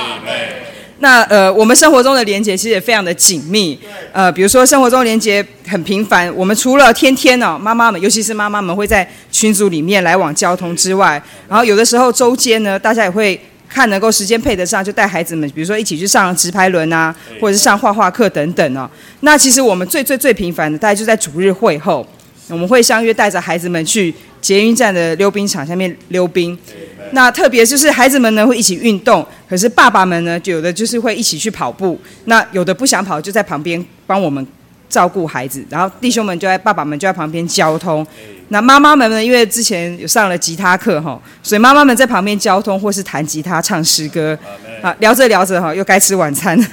那呃，我们生活中的连接其实也非常的紧密，呃，比如说生活中连接很频繁，我们除了天天哦，妈妈们，尤其是妈妈们会在群组里面来往交通之外，然后有的时候周间呢，大家也会看能够时间配得上，就带孩子们，比如说一起去上直排轮啊，或者是上画画课等等哦。那其实我们最最最频繁的，大概就在主日会后。我们会相约带着孩子们去捷运站的溜冰场下面溜冰。那特别就是孩子们呢会一起运动，可是爸爸们呢，就有的就是会一起去跑步，那有的不想跑，就在旁边帮我们照顾孩子，然后弟兄们就在爸爸们就在旁边交通。那妈妈们呢，因为之前有上了吉他课哈，所以妈妈们在旁边交通或是弹吉他、唱诗歌。啊，聊着聊着哈，又该吃晚餐了。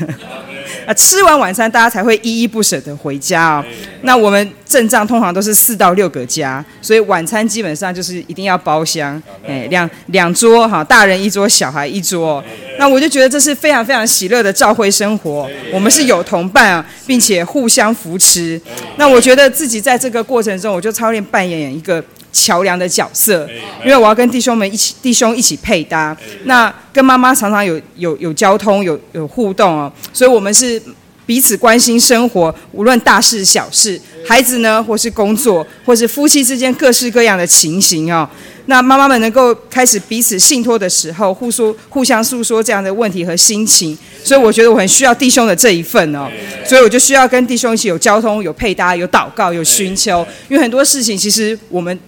啊，吃完晚餐大家才会依依不舍的回家啊。那我们阵仗通常都是四到六个家，所以晚餐基本上就是一定要包厢，哎，两两桌哈，大人一桌，小孩一桌。那我就觉得这是非常非常喜乐的教会生活。我们是有同伴啊，并且互相扶持。那我觉得自己在这个过程中，我就操练扮演一个。桥梁的角色，因为我要跟弟兄们一起，弟兄一起配搭。那跟妈妈常常有有有交通，有有互动哦，所以我们是彼此关心生活，无论大事小事，孩子呢，或是工作，或是夫妻之间各式各样的情形哦。那妈妈们能够开始彼此信托的时候，互说互相诉说这样的问题和心情，所以我觉得我很需要弟兄的这一份哦，所以我就需要跟弟兄一起有交通、有配搭、有祷告、有寻求，因为很多事情其实我们。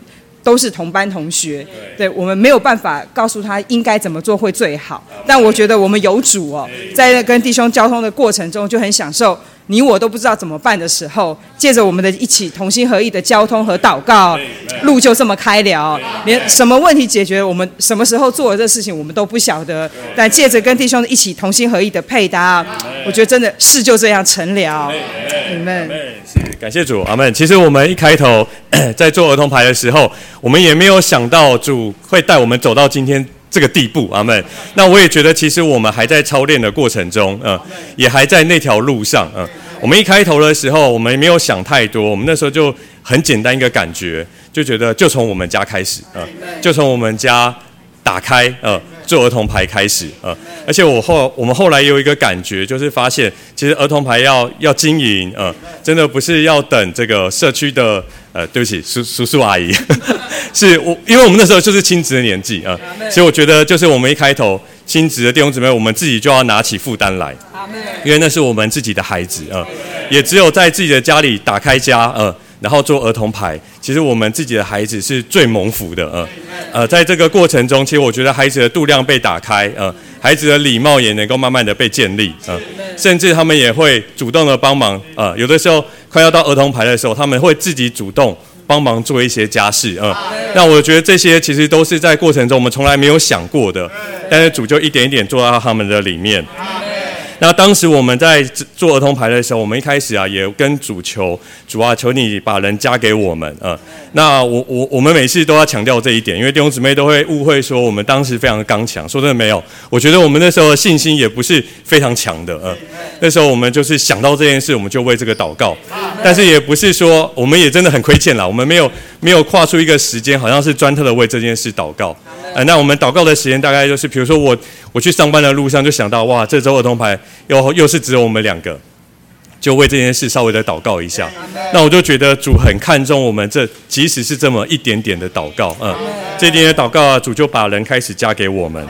都是同班同学，对我们没有办法告诉他应该怎么做会最好。但我觉得我们有主哦，在跟弟兄交通的过程中就很享受。你我都不知道怎么办的时候，借着我们的一起同心合意的交通和祷告，路就这么开了。连什么问题解决，我们什么时候做的这事情，我们都不晓得。但借着跟弟兄一起同心合意的配搭，我觉得真的事就这样成了。你们是感谢主，阿门。其实我们一开头 在做儿童牌的时候，我们也没有想到主会带我们走到今天。这个地步，阿妹。那我也觉得，其实我们还在操练的过程中，嗯，也还在那条路上，嗯。我们一开头的时候，我们没有想太多，我们那时候就很简单一个感觉，就觉得就从我们家开始，嗯，就从我们家打开，嗯，做儿童牌开始，嗯，而且我后我们后来有一个感觉，就是发现其实儿童牌要要经营，呃，真的不是要等这个社区的。呃，对不起，叔叔叔阿姨，是我，因为我们那时候就是亲子的年纪啊，所以我觉得就是我们一开头亲子的弟兄姊妹，我们自己就要拿起负担来，因为那是我们自己的孩子啊，也只有在自己的家里打开家，呃，然后做儿童牌，其实我们自己的孩子是最蒙福的，呃，呃，在这个过程中，其实我觉得孩子的度量被打开，呃，孩子的礼貌也能够慢慢的被建立，呃，甚至他们也会主动的帮忙，呃，有的时候。快要到儿童牌的时候，他们会自己主动帮忙做一些家事啊。那我觉得这些其实都是在过程中我们从来没有想过的，但是主就一点一点做到他们的里面。那当时我们在做儿童牌的时候，我们一开始啊也跟主求主啊，求你把人加给我们啊。那我我我们每次都要强调这一点，因为弟兄姊妹都会误会说我们当时非常的刚强。说真的没有，我觉得我们那时候的信心也不是非常强的呃。那时候我们就是想到这件事，我们就为这个祷告。但是也不是说我们也真的很亏欠了，我们没有没有跨出一个时间，好像是专特的为这件事祷告。呃，那我们祷告的时间大概就是，比如说我我去上班的路上就想到，哇，这周儿童牌又又是只有我们两个，就为这件事稍微的祷告一下。那我就觉得主很看重我们这，即使是这么一点点的祷告，嗯，这点点祷告啊，主就把人开始加给我们，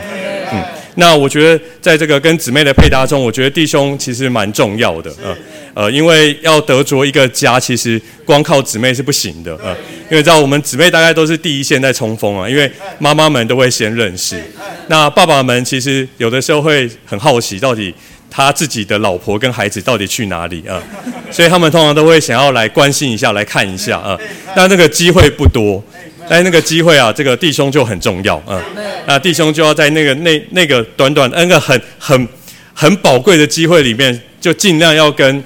嗯。那我觉得在这个跟姊妹的配搭中，我觉得弟兄其实蛮重要的，啊，呃，因为要得着一个家，其实光靠姊妹是不行的，啊，因为知道我们姊妹大概都是第一线在冲锋啊，因为妈妈们都会先认识，那爸爸们其实有的时候会很好奇，到底他自己的老婆跟孩子到底去哪里啊，所以他们通常都会想要来关心一下，来看一下啊，但那个机会不多。在那个机会啊，这个弟兄就很重要，嗯，那弟兄就要在那个那那个短短那个很很很宝贵的机会里面，就尽量要跟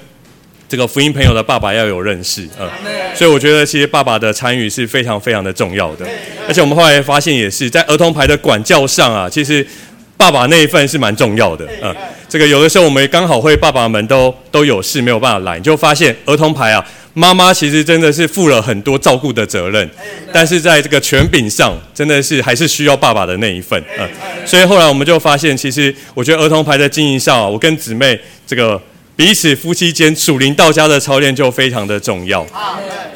这个福音朋友的爸爸要有认识，嗯，所以我觉得其实爸爸的参与是非常非常的重要的，而且我们后来发现也是在儿童牌的管教上啊，其实爸爸那一份是蛮重要的，嗯，这个有的时候我们刚好会爸爸们都都有事没有办法来，你就发现儿童牌啊。妈妈其实真的是负了很多照顾的责任，但是在这个权柄上，真的是还是需要爸爸的那一份啊。所以后来我们就发现，其实我觉得儿童牌的经营上，我跟姊妹这个彼此夫妻间属灵道家的操练就非常的重要。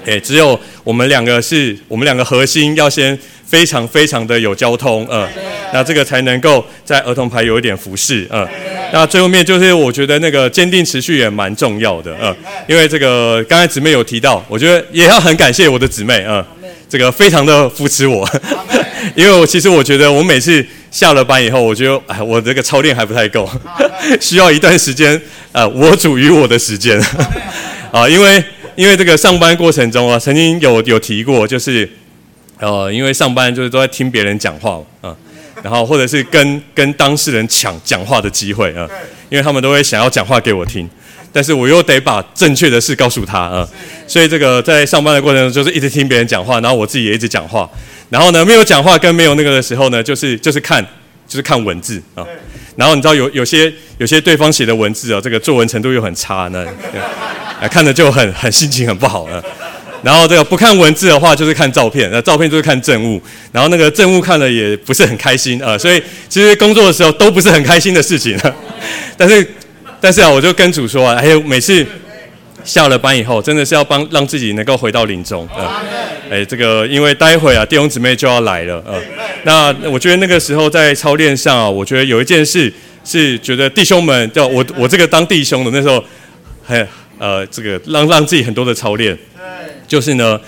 哎，只有我们两个是我们两个核心要先。非常非常的有交通，呃，那这个才能够在儿童牌有一点服饰，嗯，那最后面就是我觉得那个坚定持续也蛮重要的，嗯，因为这个刚才姊妹有提到，我觉得也要很感谢我的姊妹，嗯，这个非常的扶持我，因为我其实我觉得我每次下了班以后，我觉得哎，我这个操练还不太够，需要一段时间呃，我主于我的时间 啊，因为因为这个上班过程中啊，曾经有有提过，就是呃，因为上班就是都在听别人讲话啊，然后或者是跟跟当事人抢讲话的机会啊，因为他们都会想要讲话给我听。但是我又得把正确的事告诉他啊，所以这个在上班的过程中就是一直听别人讲话，然后我自己也一直讲话，然后呢没有讲话跟没有那个的时候呢，就是就是看就是看文字啊，然后你知道有有些有些对方写的文字啊，这个作文程度又很差，呢 看着就很很心情很不好了。然后这个不看文字的话，就是看照片，那照片就是看证物，然后那个证物看了也不是很开心啊，所以其实工作的时候都不是很开心的事情，但是。但是啊，我就跟主说啊，还有每次下了班以后，真的是要帮让自己能够回到林中啊。哎，这个因为待会啊弟兄姊妹就要来了啊。那我觉得那个时候在操练上啊，我觉得有一件事是觉得弟兄们，叫我我这个当弟兄的那时候，很呃这个让让自己很多的操练，就是呢，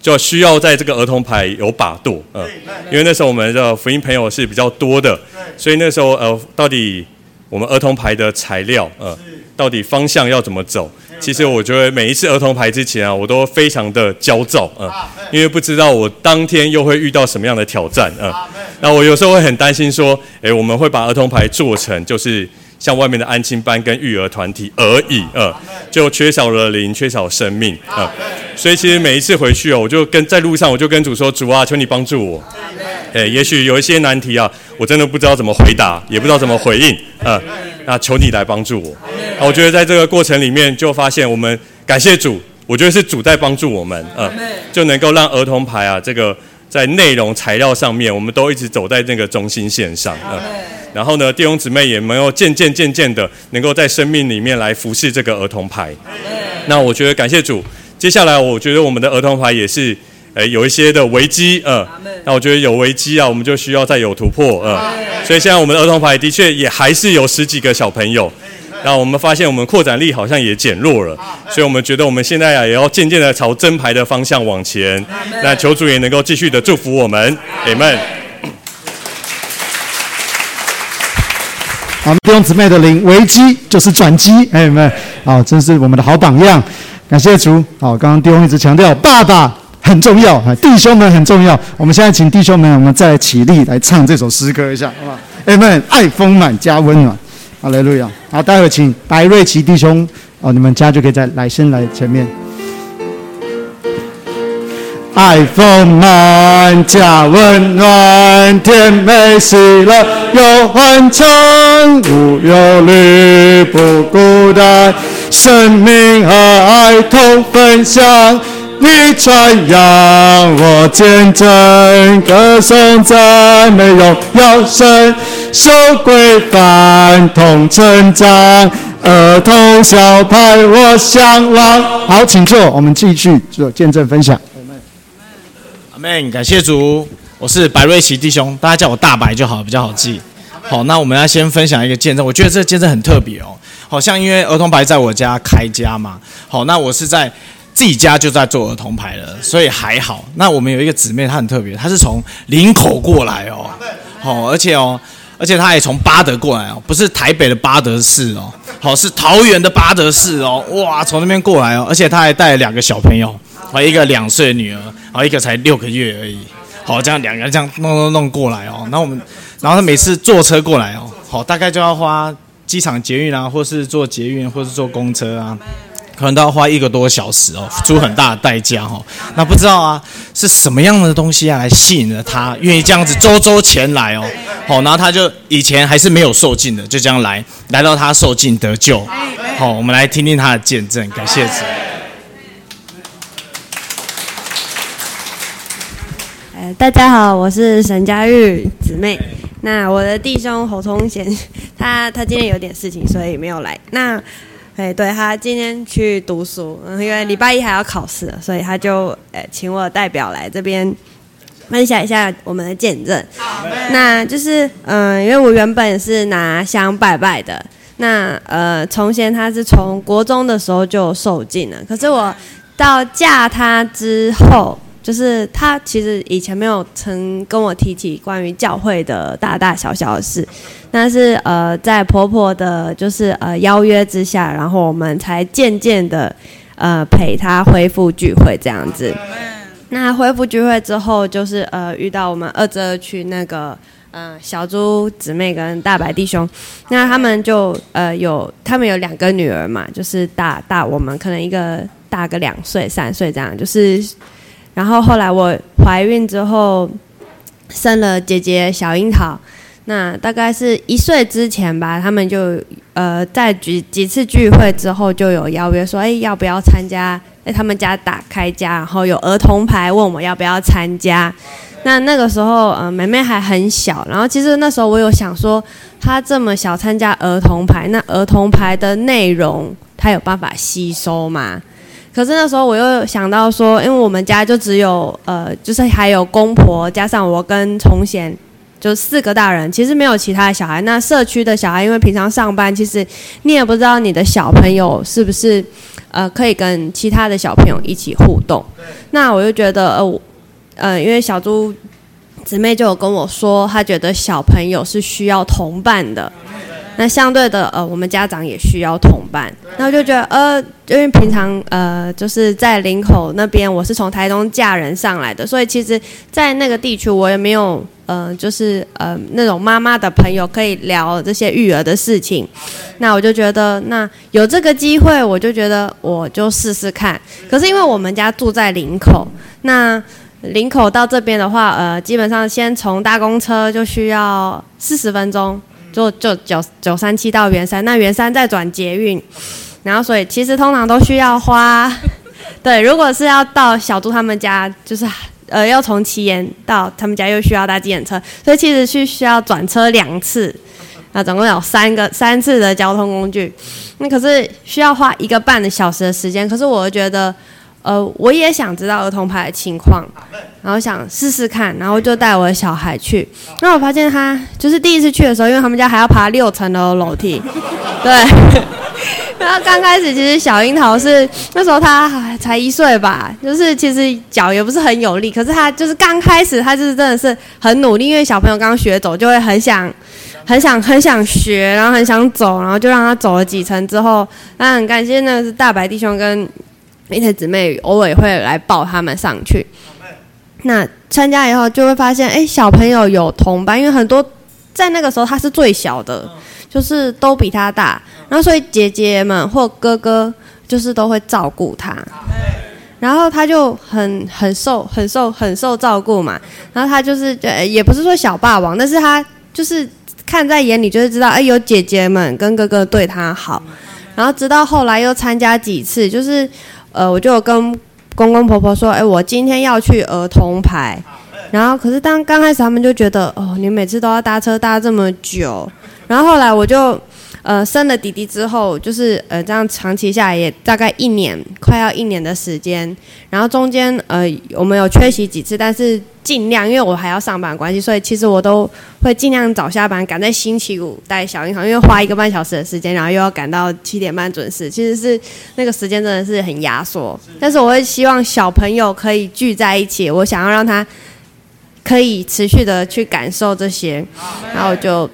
就需要在这个儿童牌有把舵嗯。因为那时候我们的福音朋友是比较多的，所以那时候呃到底。我们儿童牌的材料，呃，到底方向要怎么走？其实我觉得每一次儿童牌之前啊，我都非常的焦躁，嗯，因为不知道我当天又会遇到什么样的挑战，嗯，那我有时候会很担心说，诶，我们会把儿童牌做成就是像外面的安亲班跟育儿团体而已，呃，就缺少了灵，缺少生命，啊，所以其实每一次回去哦，我就跟在路上我就跟主说，主啊，求你帮助我。哎，也许有一些难题啊，我真的不知道怎么回答，也不知道怎么回应，啊，那求你来帮助我。我觉得在这个过程里面，就发现我们感谢主，我觉得是主在帮助我们，啊，就能够让儿童牌啊，这个在内容材料上面，我们都一直走在那个中心线上，啊，然后呢，弟兄姊妹也没有渐渐渐渐的，能够在生命里面来服侍这个儿童牌。那我觉得感谢主，接下来我觉得我们的儿童牌也是。哎，有一些的危机，嗯，那我觉得有危机啊，我们就需要再有突破，嗯，所以现在我们的儿童牌的确也还是有十几个小朋友，那我们发现我们扩展力好像也减弱了，所以我们觉得我们现在啊也要渐渐的朝真牌的方向往前，那求主也能够继续的祝福我们，Amen。好，弟兄姊妹的灵，危机就是转机，Amen。好，真是我们的好榜样，感谢主。好，刚刚弟兄一直强调爸爸。很重要啊，弟兄们很重要。我们现在请弟兄们，我们再起立来唱这首诗歌一下，好吧？Amen，爱丰满加温暖，好嘞，路亚。好，待会请白瑞奇弟兄哦，你们家就可以在来先来前面。爱丰满家温暖，甜美喜乐有欢畅，无忧虑不孤单，生命和爱同分享。你传扬我见证，歌颂赞美荣耀神，守规范同成长，儿童小派我向往。好，请坐，我们继续做见证分享。阿门，感谢主，我是白瑞奇弟兄，大家叫我大白就好，比较好记。好，那我们要先分享一个见证，我觉得这个见证很特别哦。好像因为儿童白在我家开家嘛，好，那我是在。自己家就在做儿童牌了，所以还好。那我们有一个姊妹，她很特别，她是从林口过来哦，好，而且哦，而且她也从巴德过来哦，不是台北的巴德市哦，好，是桃园的巴德市哦，哇，从那边过来哦，而且她还带了两个小朋友，好，一个两岁的女儿，好，一个才六个月而已，好，这样两个人这样弄弄弄过来哦，然后我们，然后她每次坐车过来哦，好，大概就要花机场捷运啊，或是坐捷运，或是坐公车啊。可能都要花一个多小时哦，出很大的代价哦。那不知道啊，是什么样的东西啊，来吸引了他，愿意这样子周周前来哦。好，然后他就以前还是没有受尽的，就这样来，来到他受尽得救。好，我们来听听他的见证，感谢主。呃，大家好，我是沈佳玉姊妹。那我的弟兄侯通贤，他他今天有点事情，所以没有来。那哎，对他今天去读书，因为礼拜一还要考试，所以他就呃请我代表来这边分享一下我们的见证。那就是嗯，因为我原本是拿香拜拜的，那呃，从前他是从国中的时候就受尽了，可是我到嫁他之后。就是他其实以前没有曾跟我提起关于教会的大大小小的事，但是呃，在婆婆的就是呃邀约之下，然后我们才渐渐的呃陪她恢复聚会这样子。那恢复聚会之后，就是呃遇到我们二泽区那个。嗯，小猪姊妹跟大白弟兄，那他们就呃有，他们有两个女儿嘛，就是大大我们可能一个大个两岁三岁这样，就是，然后后来我怀孕之后生了姐姐小樱桃，那大概是一岁之前吧，他们就呃在几几次聚会之后就有邀约说，哎要不要参加？在他们家打开家，然后有儿童牌，问我们要不要参加。那那个时候，呃，妹妹还很小，然后其实那时候我有想说，她这么小参加儿童牌，那儿童牌的内容她有办法吸收吗？可是那时候我又想到说，因为我们家就只有呃，就是还有公婆加上我跟崇贤，就四个大人，其实没有其他的小孩。那社区的小孩，因为平常上班，其实你也不知道你的小朋友是不是呃可以跟其他的小朋友一起互动。那我就觉得呃。呃，因为小猪姊妹就有跟我说，她觉得小朋友是需要同伴的。那相对的，呃，我们家长也需要同伴。那我就觉得，呃，因为平常呃，就是在林口那边，我是从台东嫁人上来的，所以其实，在那个地区，我也没有呃，就是呃，那种妈妈的朋友可以聊这些育儿的事情。那我就觉得，那有这个机会，我就觉得我就试试看。可是因为我们家住在林口，那林口到这边的话，呃，基本上先从大公车就需要四十分钟，就就九九三七到圆山，那圆山再转捷运，然后所以其实通常都需要花，对，如果是要到小猪他们家，就是呃要从奇岩到他们家又需要搭计程车，所以其实是需要转车两次，那，总共有三个三次的交通工具，那可是需要花一个半的小时的时间，可是我觉得。呃，我也想知道儿童牌的情况，然后想试试看，然后就带我的小孩去。那我发现他就是第一次去的时候，因为他们家还要爬六层的楼梯，对。然后刚开始其实小樱桃是那时候他才一岁吧，就是其实脚也不是很有力，可是他就是刚开始他就是真的是很努力，因为小朋友刚学走就会很想、很想、很想学，然后很想走，然后就让他走了几层之后，那很感谢那是大白弟兄跟。一些姊妹偶尔会来抱他们上去。那参加以后就会发现，哎，小朋友有同伴，因为很多在那个时候他是最小的，就是都比他大，然后所以姐姐们或哥哥就是都会照顾他，然后他就很很受很受很受照顾嘛。然后他就是呃也不是说小霸王，但是他就是看在眼里，就是知道哎有姐姐们跟哥哥对他好。然后直到后来又参加几次，就是。呃，我就跟公公婆婆说，哎，我今天要去儿童牌，然后可是当刚开始他们就觉得，哦，你每次都要搭车搭这么久，然后后来我就。呃，生了弟弟之后，就是呃，这样长期下来也大概一年，快要一年的时间。然后中间呃，我们有缺席几次，但是尽量，因为我还要上班关系，所以其实我都会尽量早下班，赶在星期五带小银行，因为花一个半小时的时间，然后又要赶到七点半准时，其实是那个时间真的是很压缩。但是我会希望小朋友可以聚在一起，我想要让他可以持续的去感受这些，然后就。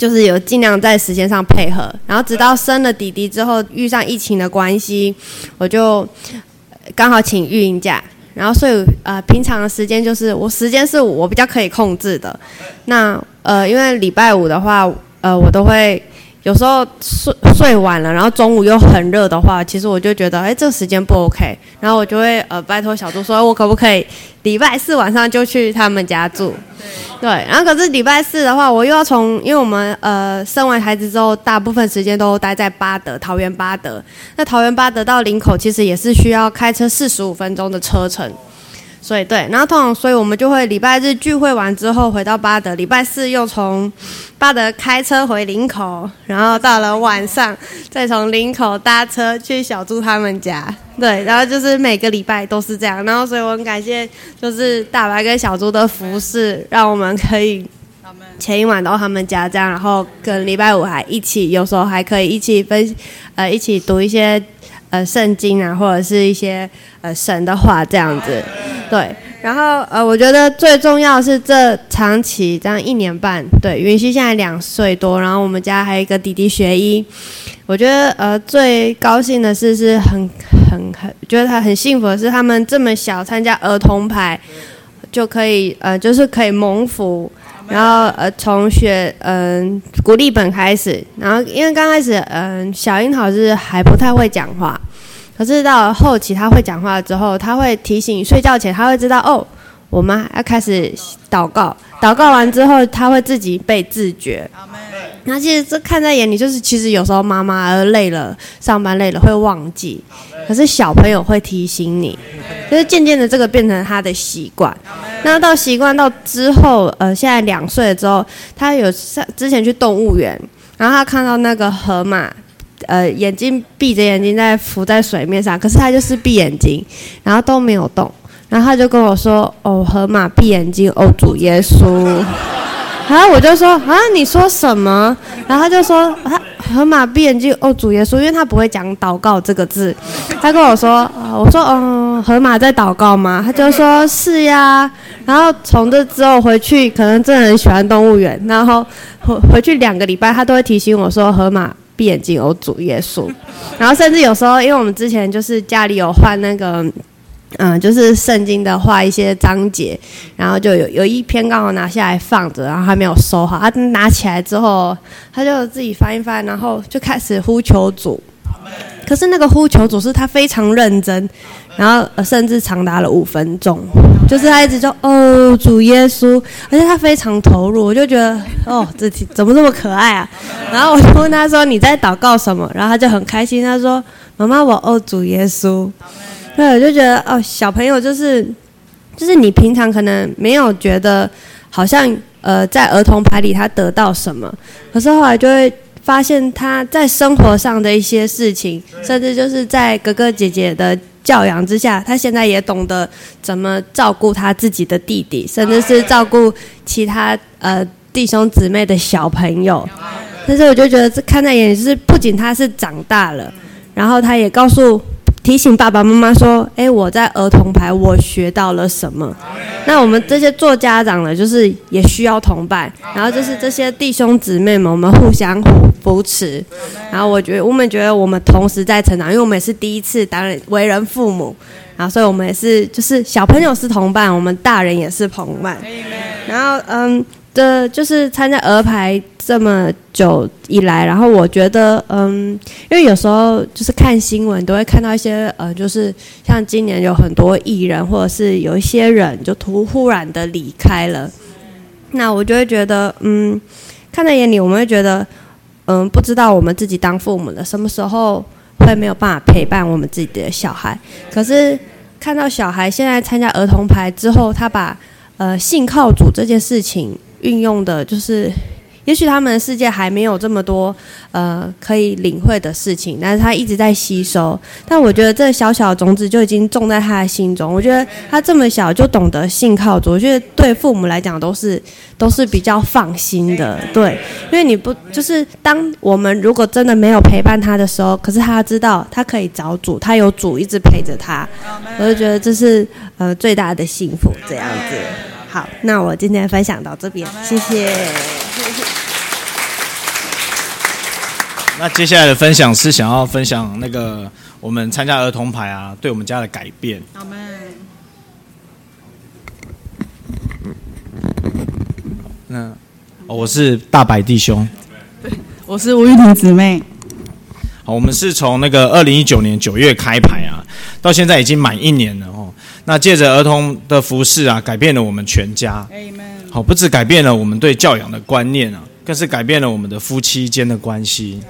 就是有尽量在时间上配合，然后直到生了弟弟之后，遇上疫情的关系，我就刚好请育婴假，然后所以呃平常的时间就是我时间是我比较可以控制的，那呃因为礼拜五的话，呃我都会。有时候睡睡晚了，然后中午又很热的话，其实我就觉得，哎，这个时间不 OK。然后我就会呃拜托小猪说，我可不可以礼拜四晚上就去他们家住？对。然后可是礼拜四的话，我又要从，因为我们呃生完孩子之后，大部分时间都待在巴德，桃园巴德。那桃园巴德到林口其实也是需要开车四十五分钟的车程。所以对，然后通常，所以我们就会礼拜日聚会完之后回到巴德，礼拜四又从巴德开车回林口，然后到了晚上再从林口搭车去小猪他们家。对，然后就是每个礼拜都是这样。然后所以我很感谢，就是大白跟小猪的服饰，让我们可以前一晚到他们家这样，然后跟礼拜五还一起，有时候还可以一起分，呃，一起读一些。呃圣经啊，或者是一些呃神的话这样子。对，然后呃，我觉得最重要是这长期这样一年半，对，云溪现在两岁多，然后我们家还有一个弟弟学医。我觉得呃最高兴的是是很很很觉得他很幸福的是他们这么小参加儿童牌就可以呃就是可以蒙福，然后呃从学嗯鼓励本开始，然后因为刚开始嗯小樱桃是还不太会讲话，可是到后期他会讲话之后，他会提醒睡觉前他会知道哦我们要开始祷告，祷告完之后他会自己被自觉。那其实这看在眼里，就是其实有时候妈妈累了，上班累了会忘记，可是小朋友会提醒你，就是渐渐的这个变成他的习惯。那到习惯到之后，呃，现在两岁了之后，他有上之前去动物园，然后他看到那个河马，呃，眼睛闭着眼睛在浮在水面上，可是他就是闭眼睛，然后都没有动，然后他就跟我说：“哦，河马闭眼睛，哦，主耶稣。” 然后我就说啊，你说什么？然后他就说他河马闭眼睛哦，主耶稣，因为他不会讲祷告这个字，他跟我说啊，我说嗯，河马在祷告吗？他就说是呀。然后从这之后回去，可能真的很喜欢动物园。然后回回去两个礼拜，他都会提醒我说河马闭眼睛哦，主耶稣。然后甚至有时候，因为我们之前就是家里有换那个。嗯，就是圣经的画一些章节，然后就有有一篇刚好拿下来放着，然后还没有收好。他拿起来之后，他就自己翻一翻，然后就开始呼求主。可是那个呼求主是他非常认真，然后甚至长达了五分钟，就是他一直就哦主耶稣，而且他非常投入，我就觉得哦这怎么这么可爱啊？然后我就问他说你在祷告什么？然后他就很开心，他说妈妈我哦主耶稣。对，我就觉得哦，小朋友就是，就是你平常可能没有觉得，好像呃，在儿童牌里他得到什么，可是后来就会发现他在生活上的一些事情，甚至就是在哥哥姐姐的教养之下，他现在也懂得怎么照顾他自己的弟弟，甚至是照顾其他呃弟兄姊妹的小朋友。但是我就觉得这看在眼里，就是不仅他是长大了，然后他也告诉。提醒爸爸妈妈说：“哎，我在儿童牌我学到了什么？那我们这些做家长的，就是也需要同伴，然后就是这些弟兄姊妹们，我们互相扶持。然后我觉得我们觉得我们同时在成长，因为我们也是第一次当人为人父母，然后所以我们也是就是小朋友是同伴，我们大人也是同伴。然后嗯。”的就是参加鹅牌这么久以来，然后我觉得，嗯，因为有时候就是看新闻都会看到一些，呃，就是像今年有很多艺人或者是有一些人就突忽然的离开了，那我就会觉得，嗯，看在眼里，我们会觉得，嗯，不知道我们自己当父母的什么时候会没有办法陪伴我们自己的小孩，可是看到小孩现在参加儿童牌之后，他把呃信靠主这件事情。运用的就是，也许他们的世界还没有这么多呃可以领会的事情，但是他一直在吸收。但我觉得这小小的种子就已经种在他的心中。我觉得他这么小就懂得信靠主，我觉得对父母来讲都是都是比较放心的。对，因为你不就是当我们如果真的没有陪伴他的时候，可是他知道他可以找主，他有主一直陪着他，我就觉得这是呃最大的幸福。这样子。好，那我今天分享到这边，谢谢。那接下来的分享是想要分享那个我们参加儿童牌啊，对我们家的改变。好们。那我是大白弟兄。对，我是吴玉婷姊妹。好，我们是从那个二零一九年九月开牌啊，到现在已经满一年了哦。那借着儿童的服饰啊，改变了我们全家。好，不止改变了我们对教养的观念啊，更是改变了我们的夫妻间的关系。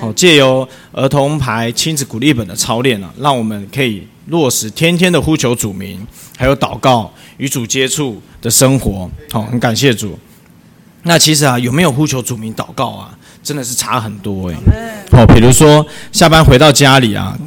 好，借由儿童牌亲子鼓励本的操练啊，让我们可以落实天天的呼求主名，还有祷告与主接触的生活。好，很感谢主。那其实啊，有没有呼求主名祷告啊，真的是差很多哎。好，比如说下班回到家里啊。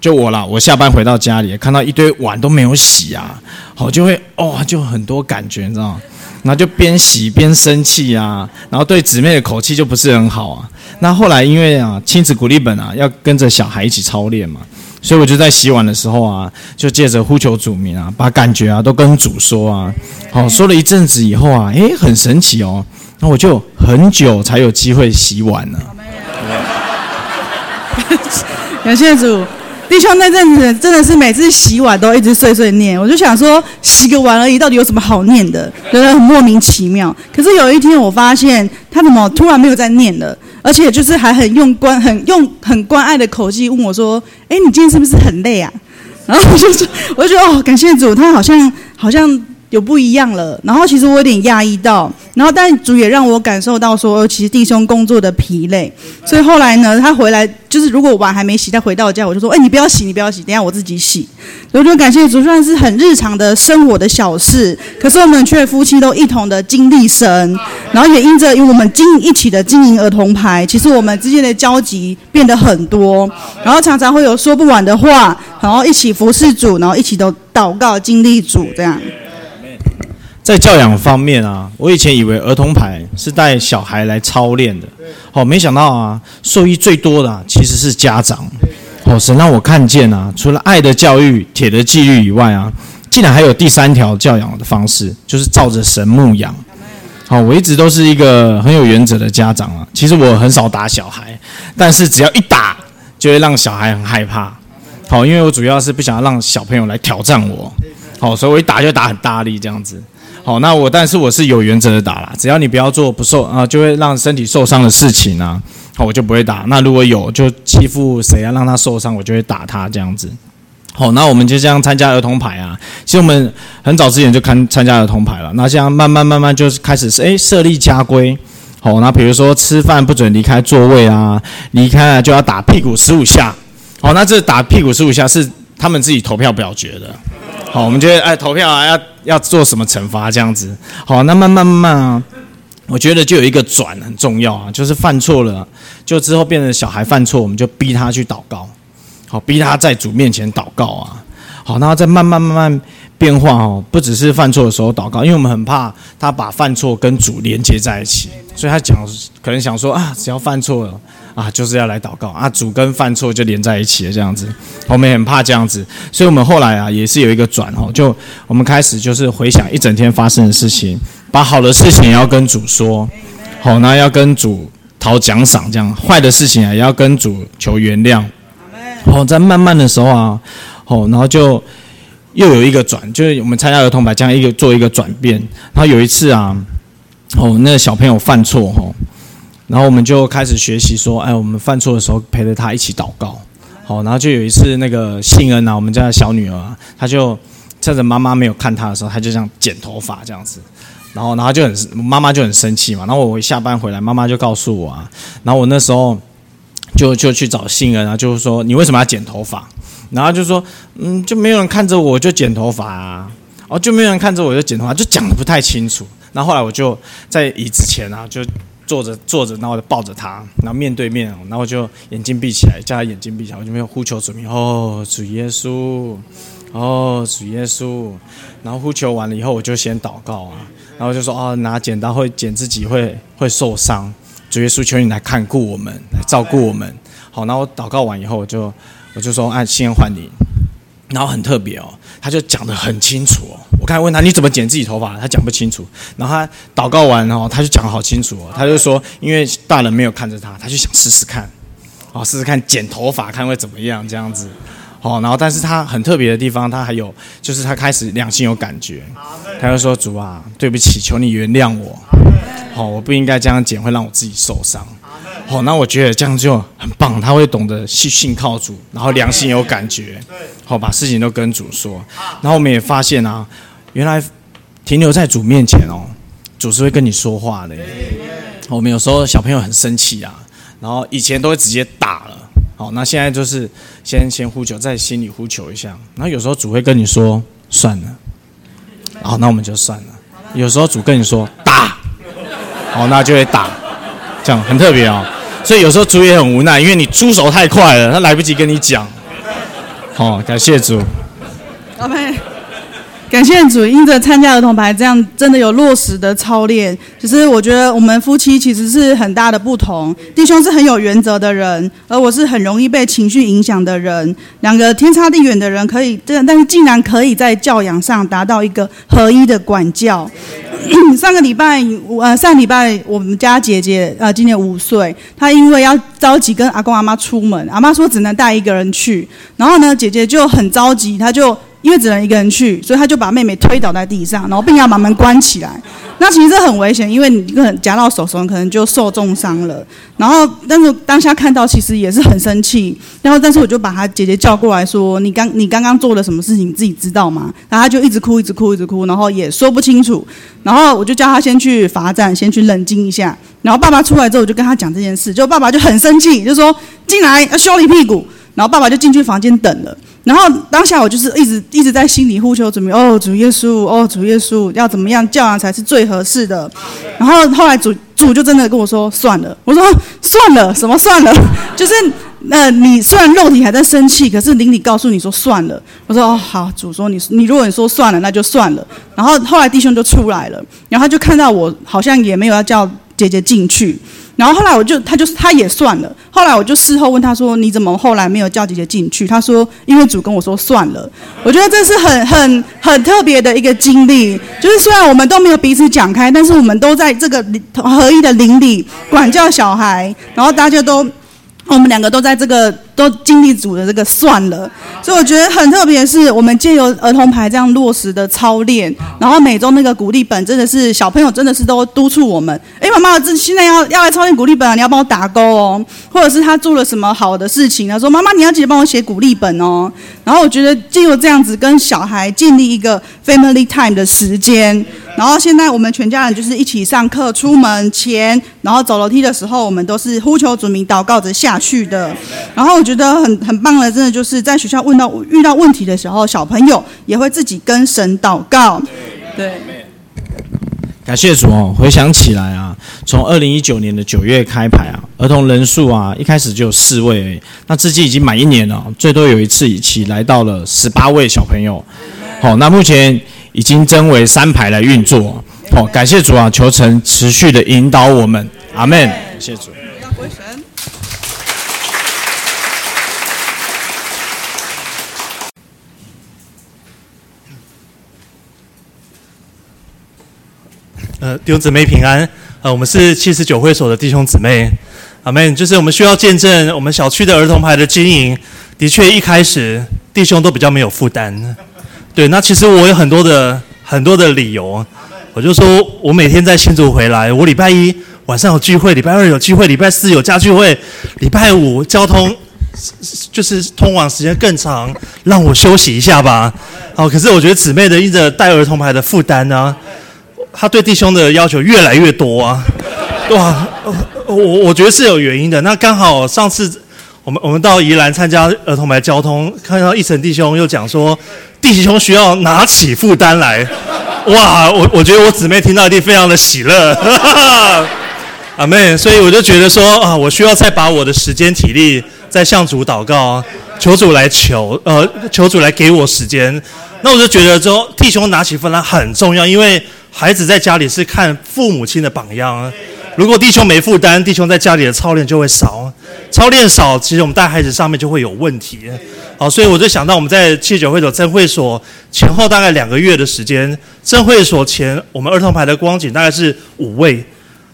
就我啦，我下班回到家里，看到一堆碗都没有洗啊，好就会哦，就很多感觉，你知道吗？然后就边洗边生气啊，然后对姊妹的口气就不是很好啊。那后来因为啊亲子鼓励本啊要跟着小孩一起操练嘛，所以我就在洗碗的时候啊，就借着呼求主名啊，把感觉啊都跟主说啊。好，说了一阵子以后啊，诶，很神奇哦，那我就很久才有机会洗碗呢。感谢主，弟兄那阵子真的是每次洗碗都一直碎碎念，我就想说洗个碗而已，到底有什么好念的？觉得很莫名其妙。可是有一天我发现他怎么突然没有再念了，而且就是还很用关、很用很关爱的口气问我说：“哎，你今天是不是很累啊？”然后我就我就觉得哦，感谢主，他好像好像。有不一样了，然后其实我有点讶异到，然后但主也让我感受到说，其实弟兄工作的疲累，所以后来呢，他回来就是如果碗还没洗，他回到家我就说，哎，你不要洗，你不要洗，等下我自己洗。我就感谢主，虽然是很日常的生活的小事，可是我们却夫妻都一同的经历神，然后也因着因为我们经一起的经营儿童牌，其实我们之间的交集变得很多，然后常常会有说不完的话，然后一起服侍主，然后一起都祷告经历主这样。在教养方面啊，我以前以为儿童牌是带小孩来操练的，好，没想到啊，受益最多的其实是家长。好，神让我看见啊，除了爱的教育、铁的纪律以外啊，竟然还有第三条教养的方式，就是照着神牧养。好，我一直都是一个很有原则的家长啊。其实我很少打小孩，但是只要一打，就会让小孩很害怕。好，因为我主要是不想要让小朋友来挑战我。好，所以我一打就打很大力这样子。好，那我但是我是有原则的打啦，只要你不要做不受啊，就会让身体受伤的事情啊，好，我就不会打。那如果有就欺负谁啊，让他受伤，我就会打他这样子。好，那我们就这样参加儿童牌啊。其实我们很早之前就看参加儿童牌了。那这样慢慢慢慢就是开始是诶设立家规。好，那比如说吃饭不准离开座位啊，离开了就要打屁股十五下。好，那这打屁股十五下是他们自己投票表决的。好，我们觉得哎，投票啊，要要做什么惩罚这样子？好，那慢慢慢慢啊，我觉得就有一个转很重要啊，就是犯错了，就之后变成小孩犯错，我们就逼他去祷告，好，逼他在主面前祷告啊。好，然后再慢慢慢慢变化哦，不只是犯错的时候祷告，因为我们很怕他把犯错跟主连接在一起，所以他讲可能想说啊，只要犯错了。啊，就是要来祷告啊，主跟犯错就连在一起了，这样子，我们很怕这样子，所以我们后来啊，也是有一个转哦，就我们开始就是回想一整天发生的事情，把好的事情也要跟主说，好，那要跟主讨奖赏，这样坏的事情啊，也要跟主求原谅，好，在慢慢的时候啊，好，然后就又有一个转，就是我们参加儿童牌这样一个做一个转变，然后有一次啊，哦，那个小朋友犯错哦。然后我们就开始学习说，哎，我们犯错的时候陪着他一起祷告，好，然后就有一次那个信恩啊，我们家的小女儿，她就趁着妈妈没有看她的时候，她就这样剪头发这样子，然后然后就很妈妈就很生气嘛，然后我下班回来，妈妈就告诉我啊，然后我那时候就就去找信恩啊，就是说你为什么要剪头发？然后就说，嗯，就没有人看着我就剪头发啊，哦，就没有人看着我就剪头发，就讲的不太清楚。然后后来我就在椅子前啊，就。坐着坐着，然后就抱着他，然后面对面，然后就眼睛闭起来，叫他眼睛闭起来，我就没有呼求主名，哦，主耶稣，哦，主耶稣，然后呼求完了以后，我就先祷告啊，然后就说，哦，拿剪刀会剪自己会会受伤，主耶稣求你来看顾我们，来照顾我们，好，然后祷告完以后，我就我就说按心换你，然后很特别哦，他就讲得很清楚哦。我刚才问他你怎么剪自己头发，他讲不清楚。然后他祷告完哦，他就讲得好清楚哦。他就说，因为大人没有看着他，他就想试试看，哦，试试看剪头发看会怎么样这样子。哦，然后但是他很特别的地方，他还有就是他开始良心有感觉，他就说主啊，对不起，求你原谅我。好，我不应该这样剪，会让我自己受伤。好，那我觉得这样就很棒。他会懂得信信靠主，然后良心有感觉，好把事情都跟主说。然后我们也发现啊，原来停留在主面前哦，主是会跟你说话的。我们有时候小朋友很生气啊，然后以前都会直接打了。好，那现在就是先先呼求，在心里呼求一下。然后有时候主会跟你说算了，好，那我们就算了。有时候主跟你说打，好，那就会打，这样很特别哦。所以有时候主也很无奈，因为你出手太快了，他来不及跟你讲。好，感谢主。阿妹，感谢主，因着参加儿童牌，这样真的有落实的操练。就是我觉得我们夫妻其实是很大的不同，弟兄是很有原则的人，而我是很容易被情绪影响的人。两个天差地远的人可以这样，但是竟然可以在教养上达到一个合一的管教。上个礼拜，呃，上礼拜我们家姐姐呃今年五岁，她因为要着急跟阿公阿妈出门，阿妈说只能带一个人去，然后呢，姐姐就很着急，她就。因为只能一个人去，所以他就把妹妹推倒在地上，然后并要把门关起来。那其实很危险，因为你可能夹到手手，可能就受重伤了。然后，但是当下看到其实也是很生气。然后，但是我就把他姐姐叫过来说：“你刚你刚刚做了什么事情，你自己知道吗？”然后他就一直哭，一直哭，一直哭，然后也说不清楚。然后我就叫他先去罚站，先去冷静一下。然后爸爸出来之后，我就跟他讲这件事，就爸爸就很生气，就说：“进来要修你屁股。”然后爸爸就进去房间等了。然后当下我就是一直一直在心里呼求准备哦主耶稣哦主耶稣要怎么样教养才是最合适的，然后后来主主就真的跟我说算了，我说算了？什么算了，就是那你虽然肉体还在生气，可是灵里告诉你说算了，我说哦好主说你你如果你说算了那就算了，然后后来弟兄就出来了，然后他就看到我好像也没有要叫姐姐进去。然后后来我就，他就他也算了。后来我就事后问他说：“你怎么后来没有叫姐姐进去？”他说：“因为主跟我说算了。”我觉得这是很很很特别的一个经历，就是虽然我们都没有彼此讲开，但是我们都在这个合一的邻里管教小孩，然后大家都。我们两个都在这个都经历组的这个算了，所以我觉得很特别，是我们借由儿童牌这样落实的操练，然后每周那个鼓励本真的是小朋友真的是都督促我们，哎，妈妈，这现在要要来操练鼓励本啊，你要帮我打勾哦，或者是他做了什么好的事情他说妈妈你要记得帮我写鼓励本哦，然后我觉得借由这样子跟小孩建立一个 family time 的时间。然后现在我们全家人就是一起上课，出门前，然后走楼梯的时候，我们都是呼求主名祷告着下去的。然后我觉得很很棒的，真的就是在学校问到遇到问题的时候，小朋友也会自己跟神祷告。对，感谢主哦！回想起来啊，从二零一九年的九月开牌啊，儿童人数啊一开始就有四位，那至今已经满一年了，最多有一次一起来到了十八位小朋友。好，那目前。已经增为三排来运作，好，感谢主啊！求神持续的引导我们，阿门。感谢主。呃，弟兄姊妹平安。呃，我们是七十九会所的弟兄姊妹，阿门。就是我们需要见证我们小区的儿童牌的经营，的确一开始弟兄都比较没有负担。对，那其实我有很多的很多的理由，我就说我每天在新竹回来，我礼拜一晚上有聚会，礼拜二有聚会，礼拜四有家聚会，礼拜五交通就是通往时间更长，让我休息一下吧。好，可是我觉得姊妹的一直带儿童牌的负担呢，他对弟兄的要求越来越多啊，哇，我我觉得是有原因的。那刚好上次我们我们到宜兰参加儿童牌交通，看到一成弟兄又讲说。弟兄需要拿起负担来，哇！我我觉得我姊妹听到一定非常的喜乐，阿妹，所以我就觉得说啊，我需要再把我的时间体力再向主祷告，求主来求，呃，求主来给我时间。那我就觉得说，弟兄拿起负担很重要，因为孩子在家里是看父母亲的榜样。如果弟兄没负担，弟兄在家里的操练就会少，操练少，其实我们带孩子上面就会有问题。好，所以我就想到我们在七九会所真会所前后大概两个月的时间，真会所前我们儿童牌的光景大概是五位，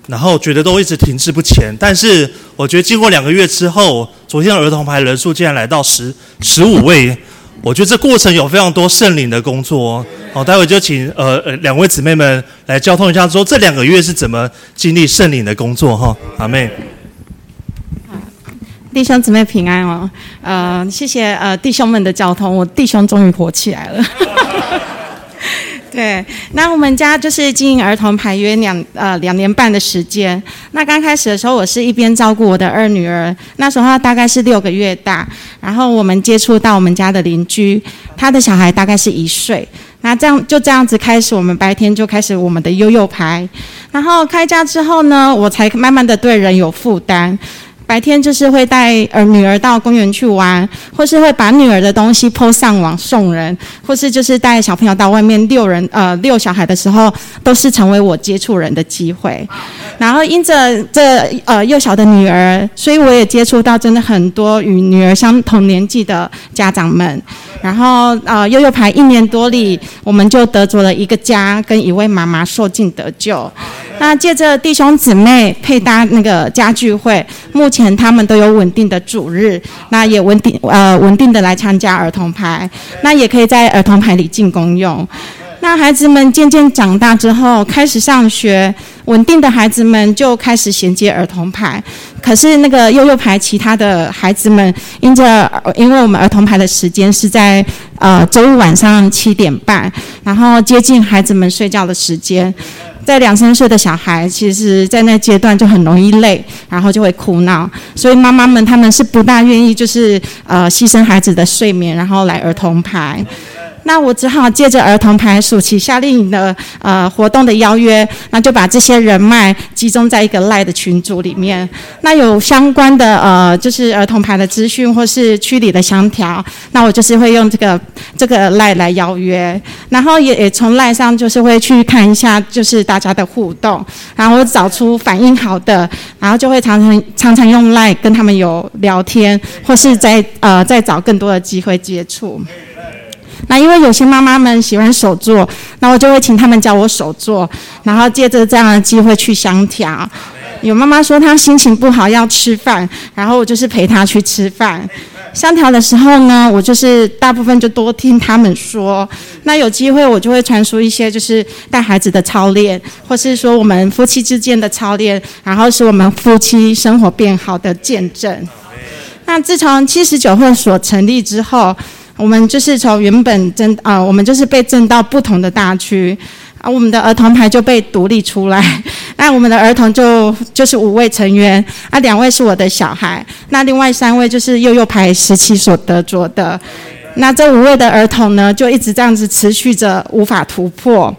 然后觉得都一直停滞不前。但是我觉得经过两个月之后，昨天儿童牌人数竟然来到十十五位，我觉得这过程有非常多圣灵的工作。好，待会就请呃呃两位姊妹们来交通一下，说这两个月是怎么经历圣灵的工作哈，阿妹。弟兄姊妹平安哦，呃，谢谢呃弟兄们的交通，我弟兄终于活起来了。对，那我们家就是经营儿童牌约两呃两年半的时间。那刚开始的时候，我是一边照顾我的二女儿，那时候大概是六个月大，然后我们接触到我们家的邻居，他的小孩大概是一岁。那这样就这样子开始，我们白天就开始我们的悠悠牌。然后开家之后呢，我才慢慢的对人有负担。白天就是会带呃女儿到公园去玩，或是会把女儿的东西 PO 上网送人，或是就是带小朋友到外面遛人，呃，遛小孩的时候，都是成为我接触人的机会。然后因着这呃幼小的女儿，所以我也接触到真的很多与女儿相同年纪的家长们。然后呃悠悠牌一年多里，我们就得着了一个家跟一位妈妈受尽得救。那借着弟兄姊妹配搭那个家聚会，目前他们都有稳定的主日，那也稳定呃稳定的来参加儿童牌，那也可以在儿童牌里进公用。那孩子们渐渐长大之后，开始上学，稳定的孩子们就开始衔接儿童牌。可是那个悠悠牌其他的孩子们，因着因为我们儿童牌的时间是在呃周日晚上七点半，然后接近孩子们睡觉的时间。在两三岁的小孩，其实，在那阶段就很容易累，然后就会哭闹，所以妈妈们他们是不大愿意，就是呃牺牲孩子的睡眠，然后来儿童排。那我只好借着儿童牌暑期夏令营的呃活动的邀约，那就把这些人脉集中在一个赖的群组里面。那有相关的呃就是儿童牌的资讯或是区里的相调，那我就是会用这个这个赖来邀约，然后也也从赖上就是会去看一下就是大家的互动，然后找出反应好的，然后就会常常常常用赖跟他们有聊天，或是在呃再找更多的机会接触。那因为有些妈妈们喜欢手做，那我就会请他们教我手做，然后借着这样的机会去相调。有妈妈说她心情不好要吃饭，然后我就是陪她去吃饭。相调的时候呢，我就是大部分就多听他们说。那有机会我就会传输一些就是带孩子的操练，或是说我们夫妻之间的操练，然后使我们夫妻生活变好的见证。那自从七十九会所成立之后。我们就是从原本争啊，我们就是被征到不同的大区，啊，我们的儿童牌就被独立出来。那我们的儿童就就是五位成员，啊，两位是我的小孩，那另外三位就是幼幼牌时期所得着的。那这五位的儿童呢，就一直这样子持续着无法突破。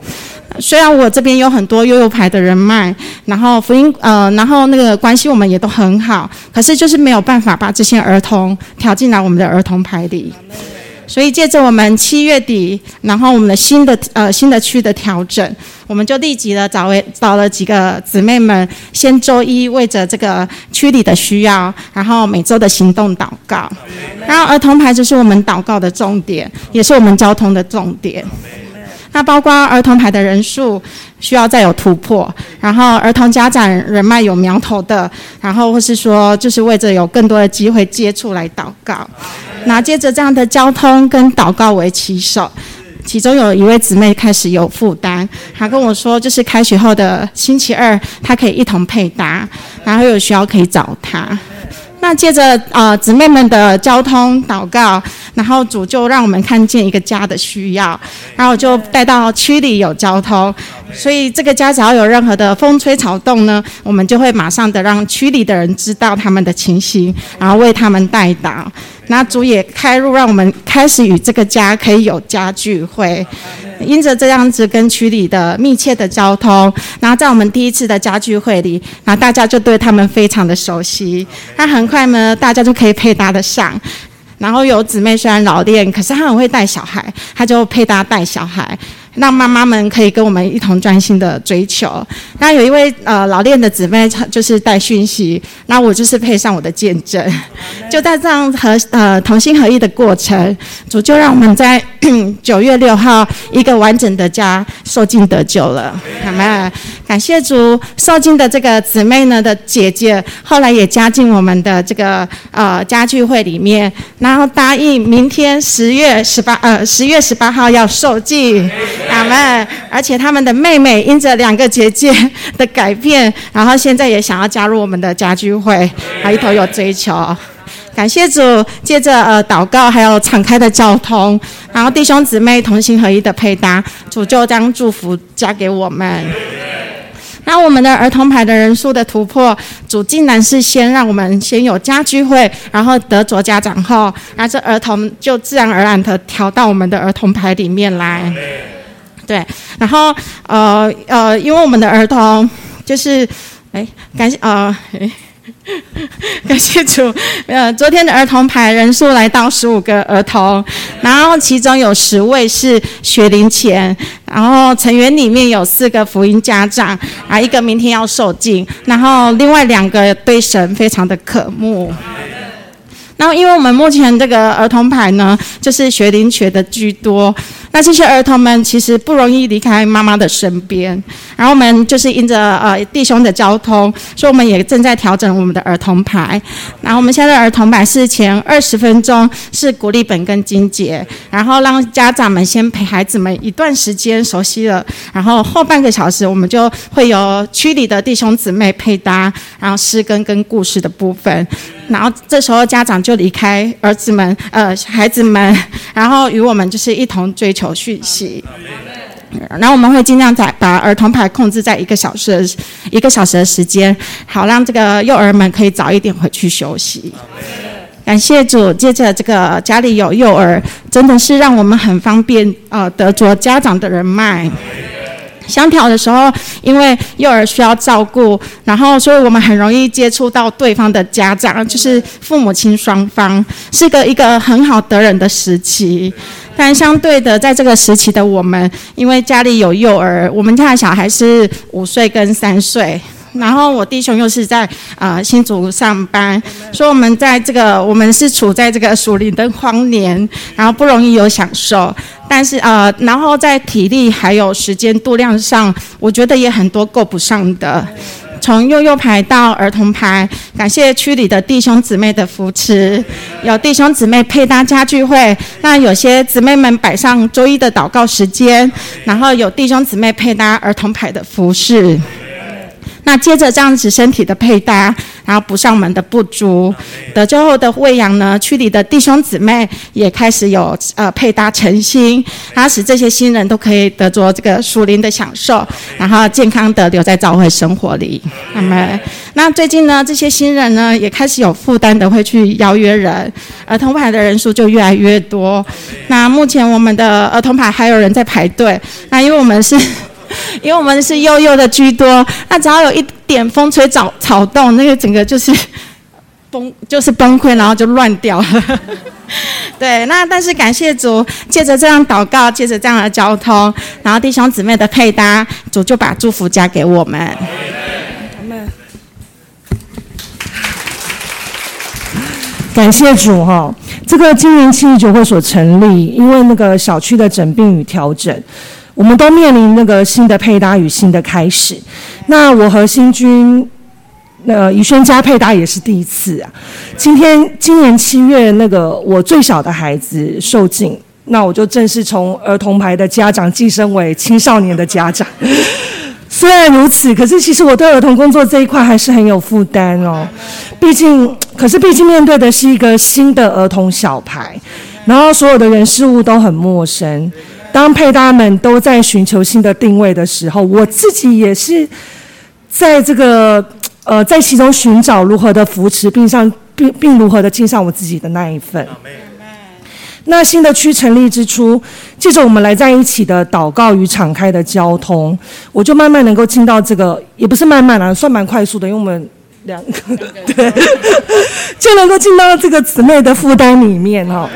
虽然我这边有很多幼幼牌的人脉，然后福音呃，然后那个关系我们也都很好，可是就是没有办法把这些儿童调进来我们的儿童牌里。所以借着我们七月底，然后我们的新的呃新的区的调整，我们就立即的找位找了几个姊妹们，先周一为着这个区里的需要，然后每周的行动祷告，然后儿童牌就是我们祷告的重点，也是我们交通的重点。那包括儿童牌的人数需要再有突破，然后儿童家长人脉有苗头的，然后或是说就是为着有更多的机会接触来祷告。那接着这样的交通跟祷告为起手，其中有一位姊妹开始有负担，她跟我说，就是开学后的星期二，她可以一同配搭，然后有需要可以找她。那接着呃姊妹们的交通祷告，然后主就让我们看见一个家的需要，然后就带到区里有交通，所以这个家只要有任何的风吹草动呢，我们就会马上的让区里的人知道他们的情形，然后为他们代祷。那主也开路，让我们开始与这个家可以有家聚会。因着这样子跟区里的密切的交通，然后在我们第一次的家聚会里，那大家就对他们非常的熟悉。那很快呢，大家就可以配搭得上。然后有姊妹虽然老练，可是她很会带小孩，她就配搭带小孩。让妈妈们可以跟我们一同专心的追求。那有一位呃老练的姊妹，就是带讯息，那我就是配上我的见证，就在这样和呃同心合意的过程，主就让我们在 九月六号一个完整的家受尽得救了，好吗？感谢主，受尽的这个姊妹呢的姐姐，后来也加进我们的这个呃家聚会里面，然后答应明天十月十八呃十月十八号要受尽。阿门！而且他们的妹妹因着两个姐姐的改变，然后现在也想要加入我们的家居会，还一头有追求。感谢主，借着呃祷告，还有敞开的交通，然后弟兄姊妹同心合一的配搭，主就将祝福加给我们。那我们的儿童牌的人数的突破，主竟然是先让我们先有家居会，然后得着家长后，然后这儿童就自然而然的调到我们的儿童牌里面来。对，然后呃呃，因为我们的儿童就是，哎，感谢呃，感谢主，呃，昨天的儿童牌人数来到十五个儿童，然后其中有十位是学龄前，然后成员里面有四个福音家长，啊，一个明天要受敬，然后另外两个对神非常的渴慕。那因为我们目前这个儿童牌呢，就是学龄学的居多。那这些儿童们其实不容易离开妈妈的身边，然后我们就是因着呃弟兄的交通，所以我们也正在调整我们的儿童牌。然后我们现在儿童牌是前二十分钟是鼓励本跟金姐，然后让家长们先陪孩子们一段时间熟悉了，然后后半个小时我们就会有区里的弟兄姊妹配搭，然后诗歌跟故事的部分。然后这时候家长就离开儿子们呃孩子们，然后与我们就是一同追求。讯息，然后我们会尽量在把儿童牌控制在一个小时的一个小时的时间，好让这个幼儿们可以早一点回去休息。感谢主，接着这个家里有幼儿，真的是让我们很方便呃得着家长的人脉。相调的时候，因为幼儿需要照顾，然后所以我们很容易接触到对方的家长，就是父母亲双方，是个一个很好得人的时期。但相对的，在这个时期的我们，因为家里有幼儿，我们家的小孩是五岁跟三岁。然后我弟兄又是在啊新竹上班，所以我们在这个我们是处在这个属灵的荒年，然后不容易有享受。但是呃，然后在体力还有时间度量上，我觉得也很多够不上的。从幼幼牌到儿童牌，感谢区里的弟兄姊妹的扶持，有弟兄姊妹配搭家聚会，那有些姊妹们摆上周一的祷告时间，然后有弟兄姊妹配搭儿童牌的服饰。那接着这样子身体的配搭，然后补上门的不足，得救后的喂养呢，区里的弟兄姊妹也开始有呃配搭诚心，然后使这些新人都可以得着这个属灵的享受，然后健康的留在教会生活里。那么，那最近呢，这些新人呢也开始有负担的会去邀约人，儿童牌的人数就越来越多。那目前我们的儿童牌还有人在排队，那因为我们是。因为我们是幼幼的居多，那只要有一点风吹草草动，那个整个就是 崩，就是崩溃，然后就乱掉了。对，那但是感谢主，借着这样祷告，借着这样的交通，然后弟兄姊妹的配搭，主就把祝福加给我们。感谢主哈，这个今年七十九会所成立，因为那个小区的整并与调整。我们都面临那个新的配搭与新的开始。那我和新君，呃，宜轩家配搭也是第一次啊。今天今年七月，那个我最小的孩子受尽，那我就正式从儿童牌的家长晋升为青少年的家长。虽然如此，可是其实我对儿童工作这一块还是很有负担哦。毕竟，可是毕竟面对的是一个新的儿童小牌，然后所有的人事物都很陌生。当配搭们都在寻求新的定位的时候，我自己也是在这个呃在其中寻找如何的扶持，并上并并如何的尽上我自己的那一份。那新的区成立之初，借着我们来在一起的祷告与敞开的交通，我就慢慢能够进到这个，也不是慢慢啊，算蛮快速的，因为我们两个对，就能够进到这个姊妹的负担里面哈。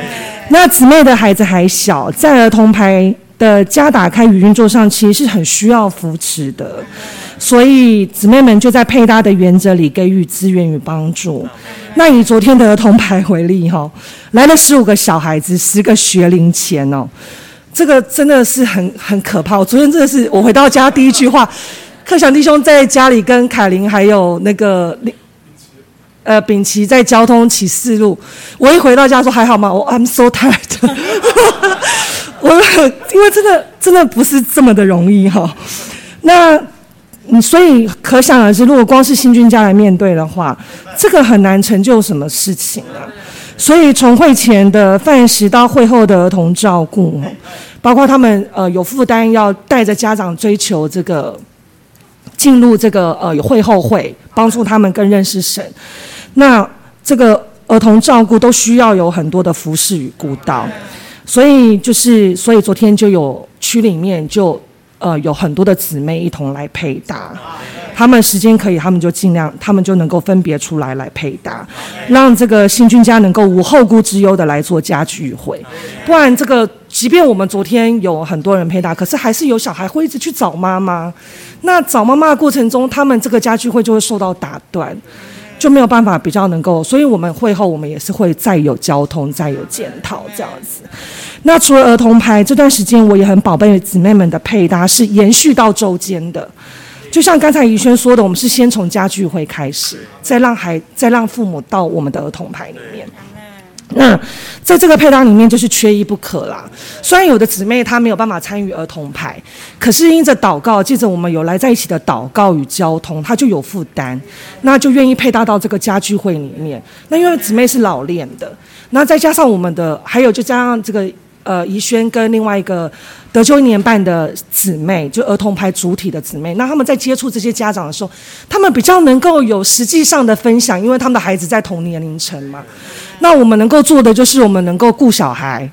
那姊妹的孩子还小，在儿童牌的家打开语音座上，其实是很需要扶持的，所以姊妹们就在配搭的原则里给予资源与帮助。那以昨天的儿童牌为例，哈，来了十五个小孩子，十个学龄前哦，这个真的是很很可怕。我昨天真的是，我回到家第一句话，克祥弟兄在家里跟凯琳还有那个。呃，秉琦在交通启示录，我一回到家说还好吗？我 I'm so tired，我因为真的真的不是这么的容易哈。那你所以可想而知，如果光是新军家来面对的话，这个很难成就什么事情啊。所以从会前的饭食到会后的儿童照顾，包括他们呃有负担要带着家长追求这个进入这个呃会后会，帮助他们更认识神。那这个儿童照顾都需要有很多的服侍与顾到，所以就是，所以昨天就有区里面就呃有很多的姊妹一同来配搭，他们时间可以，他们就尽量，他们就能够分别出来来配搭，让这个新君家能够无后顾之忧的来做家聚会。不然，这个即便我们昨天有很多人配搭，可是还是有小孩会一直去找妈妈。那找妈妈的过程中，他们这个家聚会就会受到打断。就没有办法比较能够，所以我们会后我们也是会再有交通，再有检讨这样子。那除了儿童牌这段时间，我也很宝贝姊妹们的配搭是延续到周间的。就像刚才怡轩说的，我们是先从家聚会开始，再让孩再让父母到我们的儿童牌里面。那在这个配搭里面就是缺一不可啦。虽然有的姊妹她没有办法参与儿童牌，可是因着祷告，借着我们有来在一起的祷告与交通，她就有负担，那就愿意配搭到这个家聚会里面。那因为姊妹是老练的，那再加上我们的，还有就加上这个。呃，怡轩跟另外一个德州一年半的姊妹，就儿童牌主体的姊妹，那他们在接触这些家长的时候，他们比较能够有实际上的分享，因为他们的孩子在同年龄层嘛。那我们能够做的就是，我们能够顾小孩。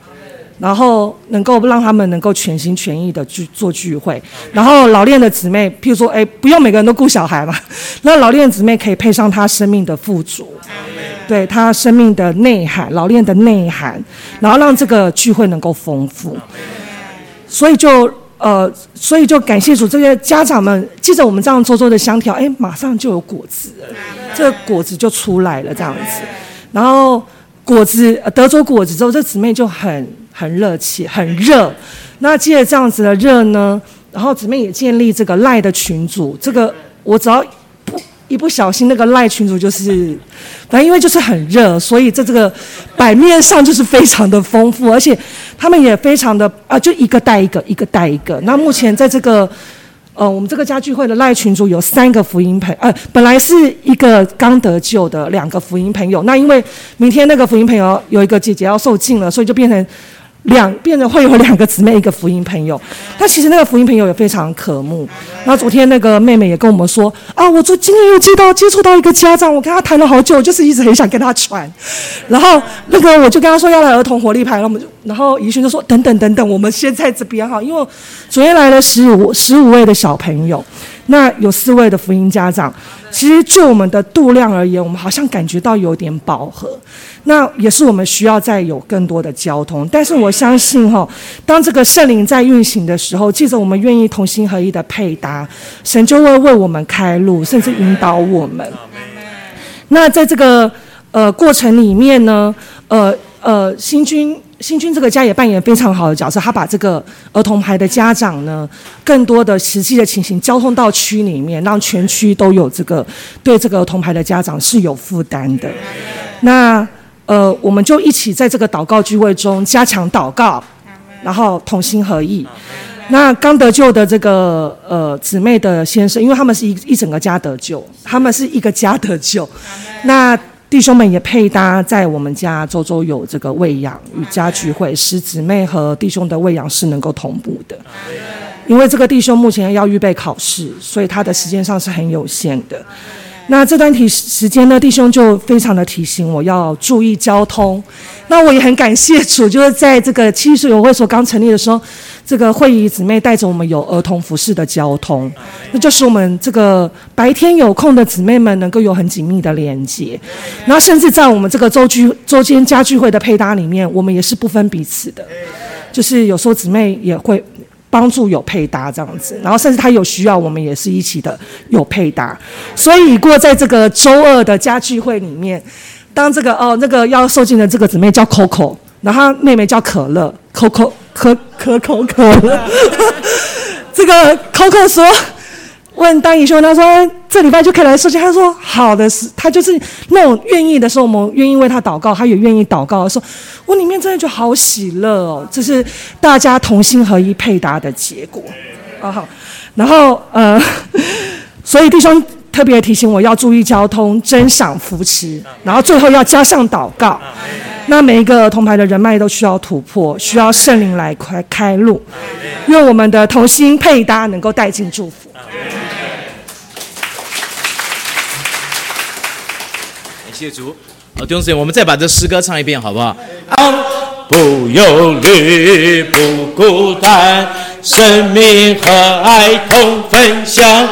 然后能够让他们能够全心全意的去做聚会，然后老练的姊妹，譬如说，哎，不用每个人都顾小孩嘛，那老练的姊妹可以配上他生命的富足，对他生命的内涵，老练的内涵，然后让这个聚会能够丰富。所以就呃，所以就感谢主，这些家长们记着我们这样做做的香调，哎，马上就有果子，这果子就出来了这样子，然后果子得着果子之后，这姊妹就很。很热气，很热。那借着这样子的热呢，然后姊妹也建立这个赖的群组。这个我只要不一不小心，那个赖群组就是，反正因为就是很热，所以在这个版面上就是非常的丰富，而且他们也非常的啊，就一个带一个，一个带一个。那目前在这个呃，我们这个家聚会的赖群主有三个福音朋呃，本来是一个刚得救的两个福音朋友，那因为明天那个福音朋友有一个姐姐要受尽了，所以就变成。两变得会有两个姊妹，一个福音朋友。那其实那个福音朋友也非常渴慕。那昨天那个妹妹也跟我们说啊，我昨今天又接到接触到一个家长，我跟他谈了好久，就是一直很想跟他传。然后那个我就跟他说要来儿童活力牌，然后我们就然后怡轩就说等等等等，我们先在这边哈，因为昨天来了十五十五位的小朋友。那有四位的福音家长，其实就我们的度量而言，我们好像感觉到有点饱和。那也是我们需要再有更多的交通。但是我相信哈，当这个圣灵在运行的时候，记着我们愿意同心合一的配搭，神就会为我们开路，甚至引导我们。那在这个呃过程里面呢，呃呃新君。新君这个家也扮演非常好的角色，他把这个儿童牌的家长呢，更多的实际的情形交通到区里面，让全区都有这个对这个儿童牌的家长是有负担的。那呃，我们就一起在这个祷告聚会中加强祷告，然后同心合意。那刚得救的这个呃姊妹的先生，因为他们是一一整个家得救，他们是一个家得救。那弟兄们也配搭在我们家周周有这个喂养与家聚会，使姊妹和弟兄的喂养是能够同步的。因为这个弟兄目前要预备考试，所以他的时间上是很有限的。那这段提时间呢，弟兄就非常的提醒我要注意交通。那我也很感谢主，就是在这个七岁友会所刚成立的时候。这个会议姊妹带着我们有儿童服饰的交通，那就是我们这个白天有空的姊妹们能够有很紧密的连接，然后甚至在我们这个周聚周间家聚会的配搭里面，我们也是不分彼此的，就是有时候姊妹也会帮助有配搭这样子，然后甚至她有需要，我们也是一起的有配搭，所以过在这个周二的家聚会里面，当这个哦那个要受尽的这个姊妹叫 Coco，然后妹妹叫可乐 Coco。可可口可乐，这个 Coco 说，问当姨兄，他说这礼拜就可以来受洗。他说好的是，他就是那种愿意的时候，我们愿意为他祷告，他也愿意祷告。说我里面真的就好喜乐哦，这是大家同心合一配搭的结果啊好，然后呃，所以弟兄特别提醒我要注意交通，珍赏扶持，然后最后要加上祷告。那每一个铜牌的人脉都需要突破，需要圣灵来开开路，愿我们的同心配搭能够带进祝福。感谢主，好弟兄姊妹，我们再把这诗歌唱一遍好不好？不忧虑，不孤单，生命和爱同分享。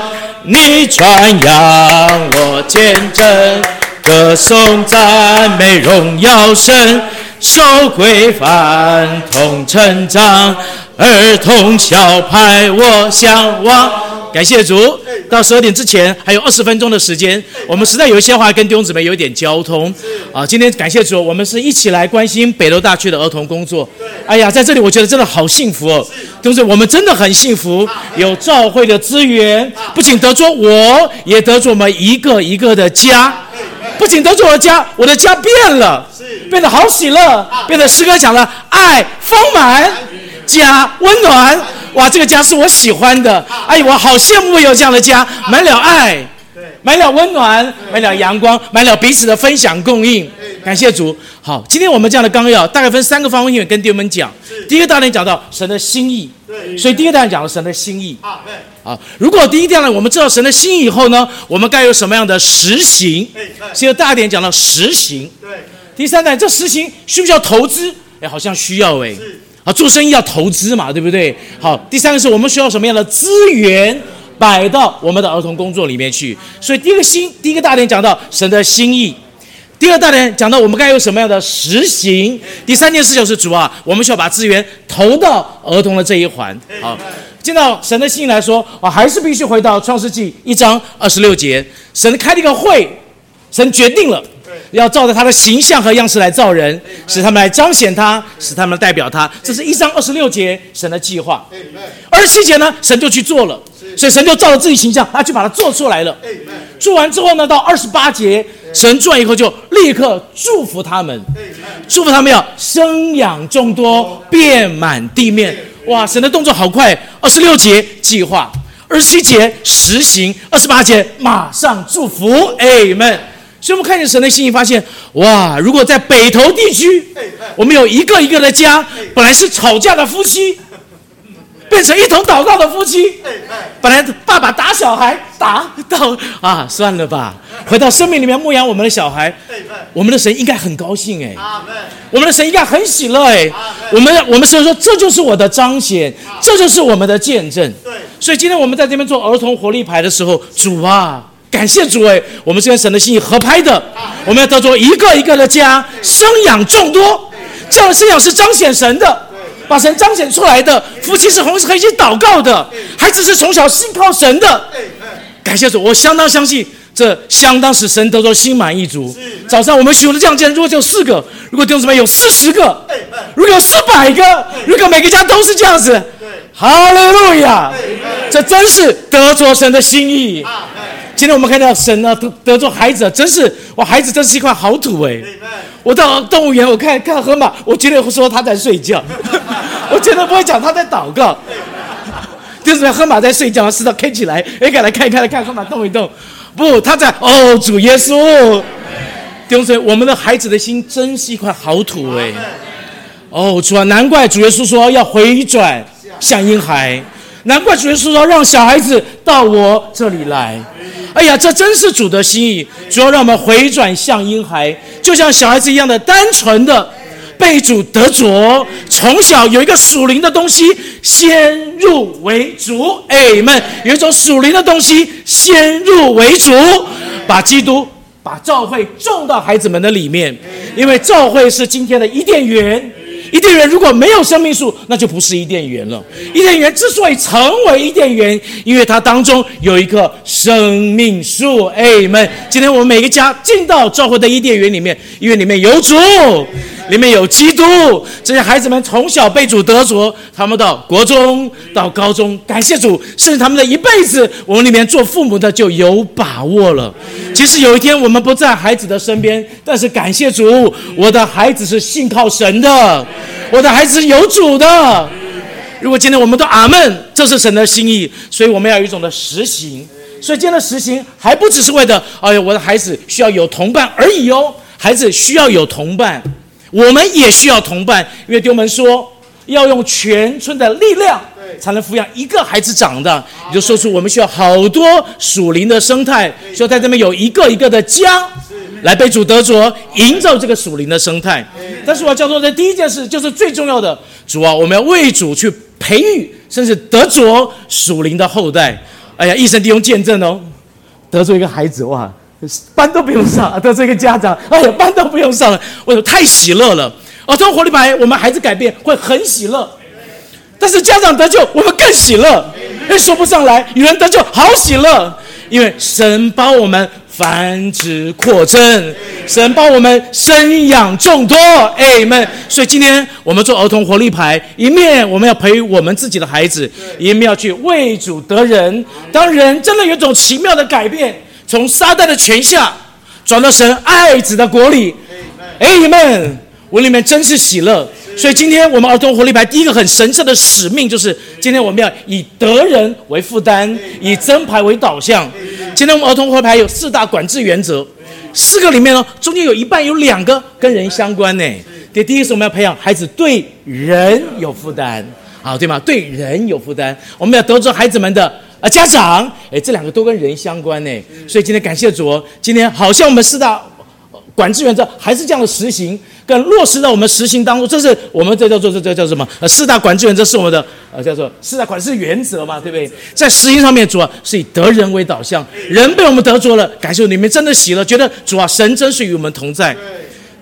你传扬我见证，歌颂赞美荣耀神，守规范同成长，儿童小派我向往。感谢主，到十二点之前还有二十分钟的时间，我们实在有一些话跟弟兄姊妹有一点交通。啊。今天感谢主，我们是一起来关心北楼大区的儿童工作。哎呀，在这里我觉得真的好幸福哦，弟兄姊妹，我们真的很幸福，有教会的资源，不仅得着我，也得着我们一个一个的家，不仅得着我的家，我的家变了，变得好喜乐，变得诗歌讲了爱丰满，家温暖。哇，这个家是我喜欢的，哎，我好羡慕有这样的家，满了爱，满了温暖，满了阳光，满了彼此的分享供应。感谢主。好，今天我们这样的纲要大概分三个方面跟弟兄们讲。第一个大点讲到神的心意，所以第一个大点讲了神的心意。啊，如果第一点呢，我们知道神的心意以后呢，我们该有什么样的实行？所以大点讲到实行。对。第三点，这实行需不需要投资？哎，好像需要哎。啊，做生意要投资嘛，对不对？好，第三个是我们需要什么样的资源摆到我们的儿童工作里面去。所以第一个心，第一个大点讲到神的心意；第二大点讲到我们该有什么样的实行；第三件事就是主啊，我们需要把资源投到儿童的这一环。好，见到神的心意来说，我还是必须回到创世纪一章二十六节，神开了一个会，神决定了。要照着他的形象和样式来造人，使他们来彰显他，使他们代表他。这是一章二十六节神的计划。二十七节呢，神就去做了，所以神就照着自己形象，他去把它做出来了。做完之后呢，到二十八节，神做完以后就立刻祝福他们，祝福他们要生养众多，遍满地面。哇，神的动作好快！二十六节计划，二十七节实行，二十八节马上祝福。哎们。所以我们看见神的心意，发现哇！如果在北投地区，我们有一个一个的家，本来是吵架的夫妻，变成一同祷告的夫妻。本来爸爸打小孩，打到啊，算了吧，回到生命里面牧养我们的小孩。我们的神应该很高兴哎，我们的神应该很喜乐哎。我们我们神说，这就是我的彰显，这就是我们的见证。所以今天我们在这边做儿童活力牌的时候，主啊。感谢主哎，我们是跟神的心意合拍的。我们要得着一个一个的家，生养众多。这样的生养是彰显神的，把神彰显出来的。夫妻是同时可以一起祷告的，孩子是从小信靠神的。感谢主，我相当相信，这相当使神得着心满意足。早上我们许的这样见，如果只有四个，如果弟兄姊妹有四十个，如果有四百个，如果每个家都是这样子，哈利路亚！这真是得着神的心意。今天我们看到神呢得得做孩子，真是哇！孩子真是一块好土哎！我到动物园，我看看河马，我绝对会说他在睡觉，我绝对不会讲他在祷告。就是河马在睡觉，石头开起来，哎，赶来看一看，看河马动一动。不，他在哦，主耶稣，弟兄姊妹，我们的孩子的心真是一块好土哎！哦，主啊，难怪主耶稣说要回转向婴孩，难怪主耶稣说让小孩子到我这里来。哎呀，这真是主的心意，主要让我们回转向婴孩，就像小孩子一样的单纯的被主得着，从小有一个属灵的东西先入为主。哎们，有一种属灵的东西先入为主，把基督、把教会种到孩子们的里面，因为教会是今天的伊甸园。伊甸园如果没有生命树，那就不是伊甸园了。伊甸园之所以成为伊甸园，因为它当中有一棵生命树。哎们，今天我们每个家进到教会的伊甸园里面，因为里面有主。里面有基督，这些孩子们从小被主得着，他们到国中到高中，感谢主，甚至他们的一辈子，我们里面做父母的就有把握了。即使有一天我们不在孩子的身边，但是感谢主，我的孩子是信靠神的，我的孩子是有主的。如果今天我们都阿门，这是神的心意，所以我们要有一种的实行。所以今天的实行还不只是为了，哎呀，我的孩子需要有同伴而已哦，孩子需要有同伴。我们也需要同伴，因为丢门说要用全村的力量，才能抚养一个孩子长大。也就说出我们需要好多属灵的生态，需要在这边有一个一个的家，来被主得着，营造这个属灵的生态。但是我要教做的第一件事，就是最重要的，主啊，我们要为主去培育，甚至得着属灵的后代。哎呀，一生弟兄见证哦，得着一个孩子哇，班都不用上；得罪一个家长，哎呀，班都不用上了。为什么？太喜乐了。儿童活力牌，我们孩子改变会很喜乐，但是家长得救，我们更喜乐。哎，说不上来，有人得救好喜乐，因为神帮我们繁殖扩增，神帮我们生养众多。哎们，所以今天我们做儿童活力牌，一面我们要培育我们自己的孩子，一面要去为主得人。当人真的有种奇妙的改变，从撒旦的权下转到神爱子的国里，哎们。我里面真是喜乐，所以今天我们儿童活力牌第一个很神圣的使命就是，今天我们要以得人为负担，以增牌为导向。今天我们儿童活力牌有四大管制原则，四个里面呢，中间有一半有两个跟人相关呢。第第一是我们要培养孩子对人有负担，好对吗？对人有负担，我们要得着孩子们的啊家长，哎，这两个都跟人相关呢。所以今天感谢主，今天好像我们四大。管制原则还是这样的实行，跟落实到我们实行当中，这是我们这叫做这这叫什么？呃，四大管制原则是我们的呃叫做四大管制原则嘛，对不对？在实行上面，主啊是以得人为导向，人被我们得着了，感谢你们真的喜了，觉得主啊，神真是与我们同在。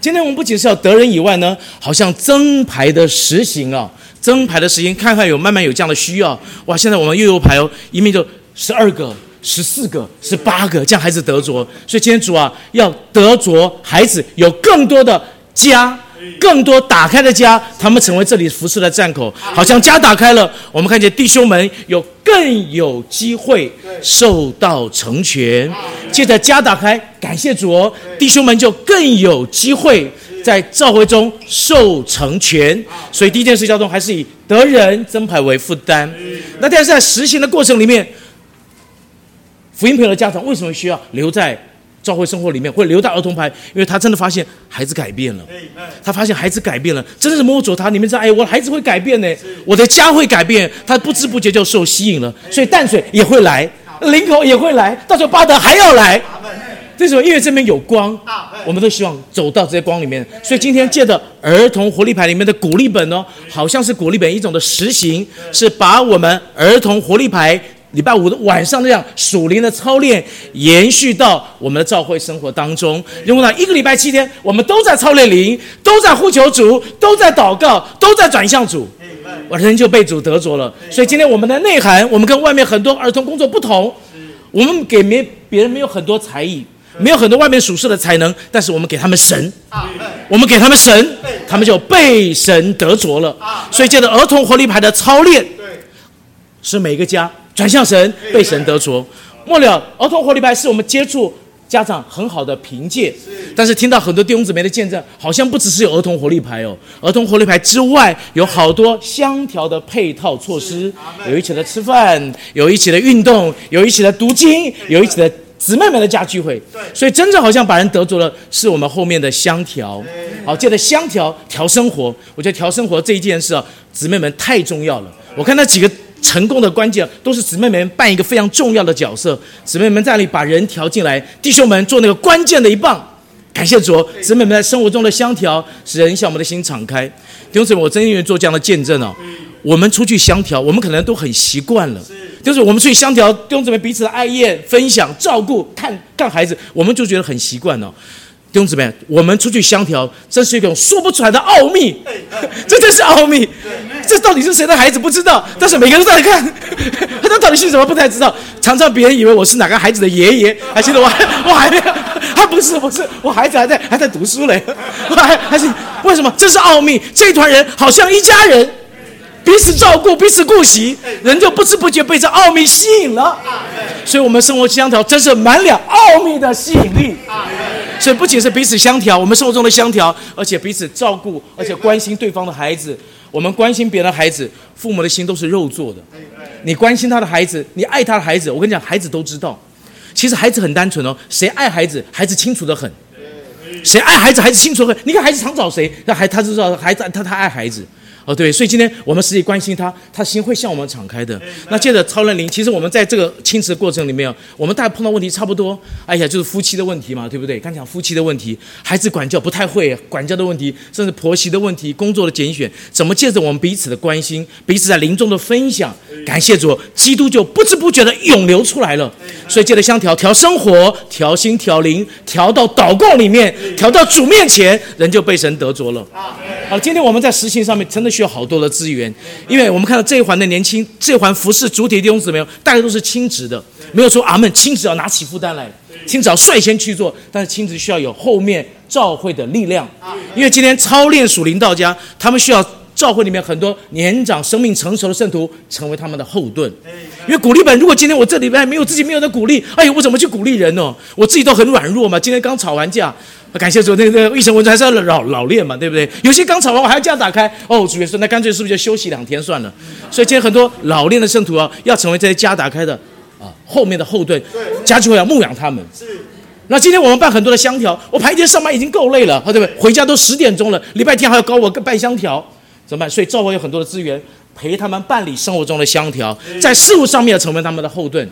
今天我们不仅是要得人以外呢，好像增牌的实行啊，增牌的实行，看看有慢慢有这样的需要。哇，现在我们又有牌哦，一面就十二个。十四个、十八个，这样孩子得着。所以今天主啊，要得着孩子有更多的家，更多打开的家，他们成为这里服侍的站口。好像家打开了，我们看见弟兄们有更有机会受到成全。借着家打开，感谢主哦，弟兄们就更有机会在召回中受成全。所以第一件事交通还是以得人增牌为负担。那但是在实行的过程里面。福音朋友的家长为什么需要留在教会生活里面，会留在儿童牌？因为他真的发现孩子改变了，他发现孩子改变了，真的是摸着他。你们知道，哎，我的孩子会改变呢，我的家会改变，他不知不觉就受吸引了。所以淡水也会来，林口也会来，到时候巴德还要来。为什么？因为这边有光，我们都希望走到这些光里面。所以今天借的儿童活力牌里面的鼓励本哦，好像是鼓励本一种的实行，是把我们儿童活力牌。礼拜五的晚上，这样属灵的操练延续到我们的教会生活当中。因为呢，一个礼拜七天，我们都在操练灵，都在呼求主，都在祷告，都在转向主，我人就被主得着了。所以今天我们的内涵，我们跟外面很多儿童工作不同。我们给没别人没有很多才艺，没有很多外面属世的才能，但是我们给他们神，我们给他们神，他们就被神得着了。所以这个儿童活力牌的操练，是每个家。转向神，被神得着。末了，儿童活力牌是我们接触家长很好的凭借。但是听到很多弟兄姊妹的见证，好像不只是有儿童活力牌哦，儿童活力牌之外，有好多相调的配套措施，有一起的吃饭，有一起的运动，有一起的读经，有一起的姊妹们的家聚会。所以真正好像把人得着了，是我们后面的相调。好，借着相调调生活，我觉得调生活这一件事啊，姊妹们太重要了。我看那几个。成功的关键都是姊妹们扮一个非常重要的角色，姊妹们在那里把人调进来，弟兄们做那个关键的一棒。感谢主，姊妹们在生活中的相调，使人向我们的心敞开。弟兄姊妹，我真愿意做这样的见证哦。我们出去相调，我们可能都很习惯了，就是我们出去相调，弟兄姊妹彼此的爱宴、分享、照顾、看看孩子，我们就觉得很习惯了。弟兄姊妹，我们出去相调，这是一种说不出来的奥秘，这真是奥秘。这到底是谁的孩子不知道，但是每个人都在看，他到底是什么不太知道。常常别人以为我是哪个孩子的爷爷，还记得我还我还没有，他不是不是，我孩子还在还在读书嘞，我还还是为什么？这是奥秘，这一团人好像一家人。彼此照顾，彼此顾惜，人就不知不觉被这奥秘吸引了。所以，我们生活相调真是满脸奥秘的吸引力。所以，不仅是彼此相调，我们生活中的相调，而且彼此照顾，而且关心对方的孩子。我们关心别人的孩子，父母的心都是肉做的。你关心他的孩子，你爱他的孩子，我跟你讲，孩子都知道。其实孩子很单纯哦，谁爱孩子，孩子清楚的很。谁爱孩子，孩子清楚的很。你看孩子常找谁，那孩他知道孩子他他爱孩子。哦，对，所以今天我们实际关心他，他心会向我们敞开的。那接着超人灵，其实我们在这个亲子的过程里面，我们大家碰到问题差不多，哎呀，就是夫妻的问题嘛，对不对？刚讲夫妻的问题，孩子管教不太会，管教的问题，甚至婆媳的问题，工作的拣选，怎么借着我们彼此的关心，彼此在临终的分享，感谢主，基督就不知不觉的涌流出来了。所以借着香调调生活，调心调灵，调到祷告里面，调到主面前，人就被神得着了。好，今天我们在实行上面真的需要好多的资源，因为我们看到这一环的年轻，这一环服侍主体弟兄姊妹，大家都是亲职的，没有说阿门，亲职要拿起负担来，亲职要率先去做，但是亲职需要有后面召会的力量，因为今天操练属灵道家，他们需要教会里面很多年长、生命成熟的圣徒成为他们的后盾，因为鼓励本，如果今天我这礼拜没有自己没有的鼓励，哎呦，我怎么去鼓励人呢？我自己都很软弱嘛，今天刚吵完架。感谢主，那个那个一成文字还是要老老练嘛，对不对？有些刚吵完，我还要这样打开。哦，主耶稣，那干脆是不是就休息两天算了？所以今天很多老练的圣徒啊，要成为这些家打开的啊后面的后盾，家就会要牧养他们。是。那今天我们办很多的香条，我排一天上班已经够累了，对不对？回家都十点钟了，礼拜天还要搞我办香条，怎么办？所以教会有很多的资源陪他们办理生活中的香条，在事物上面成为他们的后盾。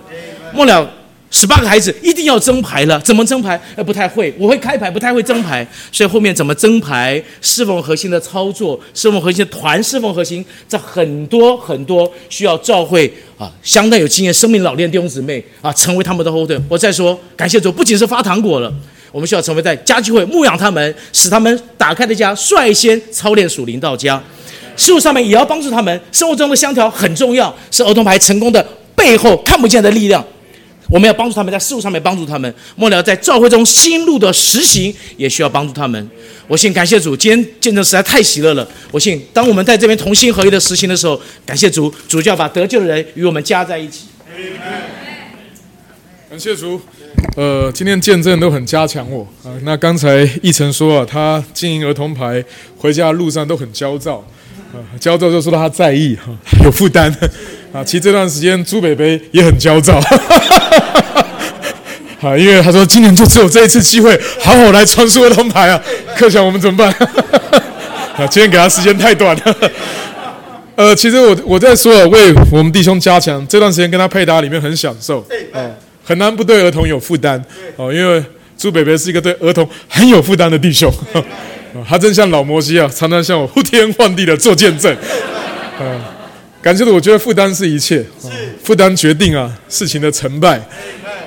末了。十八个孩子一定要争牌了，怎么争牌？呃，不太会，我会开牌，不太会争牌，所以后面怎么争牌？侍奉核心的操作，侍奉核心的团，侍奉核心，这很多很多需要教会啊，相当有经验、生命老练弟兄姊妹啊，成为他们的后盾。我再说，感谢主，不仅是发糖果了，我们需要成为在家聚会牧养他们，使他们打开的家率先操练属灵到家，事物上面也要帮助他们。生活中的香条很重要，是儿童牌成功的背后看不见的力量。我们要帮助他们在事物上面帮助他们，末了在教会中新路的实行也需要帮助他们。我信感谢主，今天见证实在太喜乐了。我信，当我们在这边同心合一的实行的时候，感谢主，主就要把得救的人与我们加在一起。感谢主，呃，今天见证都很加强我啊。那刚才一成说啊，他经营儿童牌，回家的路上都很焦躁。焦躁就说他在意哈，有负担啊。其实这段时间朱北北也很焦躁，啊，因为他说今年就只有这一次机会，好好来传输儿童牌啊。克想我们怎么办？啊，今天给他时间太短了。呃，其实我我在说为我们弟兄加强这段时间跟他配搭里面很享受，啊，很难不对儿童有负担哦，因为朱北北是一个对儿童很有负担的弟兄。他真像老摩西啊，常常向我呼天唤地的做见证。嗯，感谢的，我觉得负担是一切，负担决定啊事情的成败。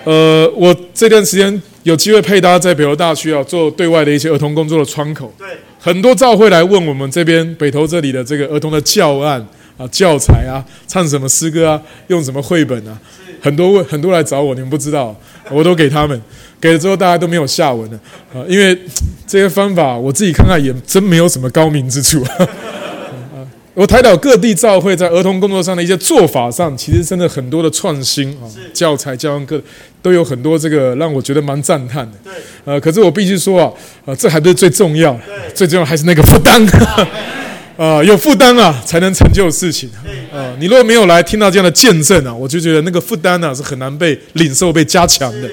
呃，我这段时间有机会配搭在北投大区啊，做对外的一些儿童工作的窗口。对，很多照会来问我们这边北投这里的这个儿童的教案啊、教材啊、唱什么诗歌啊、用什么绘本啊，很多问很多来找我，你们不知道，我都给他们。给了之后，大家都没有下文了啊！因为这些方法，我自己看看也真没有什么高明之处。我台岛各地教会在儿童工作上的一些做法上，其实真的很多的创新啊，教材、教案各都有很多这个让我觉得蛮赞叹的。对，呃，可是我必须说啊，呃，这还不是最重要，最重要还是那个负担。啊，有负担啊，才能成就事情啊。你如果没有来听到这样的见证啊，我就觉得那个负担呢是很难被领受、被加强的。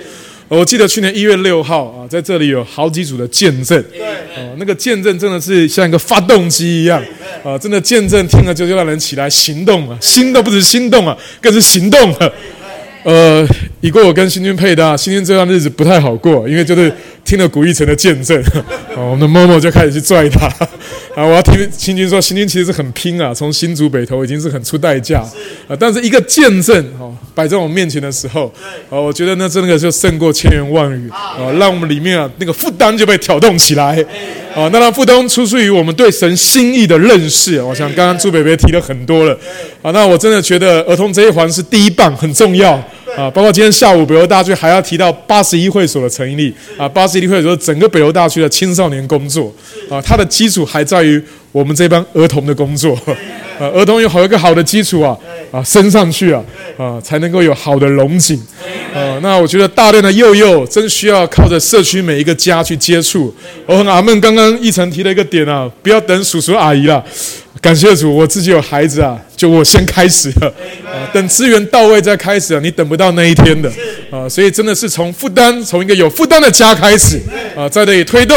我记得去年一月六号啊，在这里有好几组的见证，对，哦，那个见证真的是像一个发动机一样，啊，真的见证听了就就让人起来行动啊，心都不止心动啊，更是行动啊。呃，以过我跟新军配搭，新军这段日子不太好过，因为就是听了古一成的见证，啊，我们的默默就开始去拽他，啊，我要听新军说，新军其实是很拼啊，从新竹北投已经是很出代价，啊，但是一个见证哦摆在我面前的时候，啊，我觉得那真的就胜过千言万语，啊，让我们里面啊那个负担就被挑动起来，啊，那那负担出自于我们对神心意的认识，我想刚刚朱北北提了很多了，啊，那我真的觉得儿童这一环是第一棒，很重要。啊，包括今天下午北邮大区还要提到八十一会所的成立啊，八十一会所整个北邮大区的青少年工作啊，它的基础还在于我们这帮儿童的工作 啊，儿童有好一个好的基础啊啊升上去啊啊才能够有好的龙井啊，那我觉得大量的幼幼真需要靠着社区每一个家去接触。我和阿闷刚刚一晨提了一个点啊，不要等叔叔阿姨了。感谢主，我自己有孩子啊，就我先开始了啊。等资源到位再开始啊，你等不到那一天的啊。所以真的是从负担，从一个有负担的家开始啊，在这里推动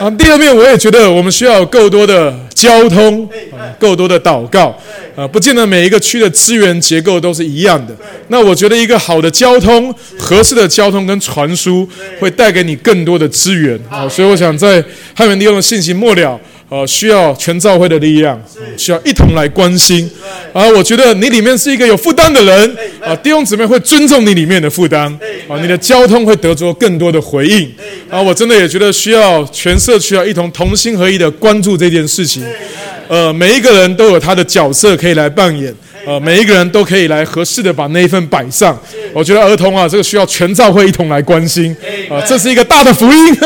啊，第二面我也觉得我们需要有够多的交通，啊够多的祷告，啊，不见得每一个区的资源结构都是一样的。那我觉得一个好的交通、合适的交通跟传输，会带给你更多的资源啊。所以我想在汉文利用的信息末了。呃，需要全教会的力量，需要一同来关心。啊，我觉得你里面是一个有负担的人，啊，弟兄姊妹会尊重你里面的负担，啊，你的交通会得着更多的回应。啊，我真的也觉得需要全社区要一同同心合意的关注这件事情。呃，每一个人都有他的角色可以来扮演。呃，每一个人都可以来合适的把那一份摆上。我觉得儿童啊，这个需要全教会一同来关心。啊，这是一个大的福音。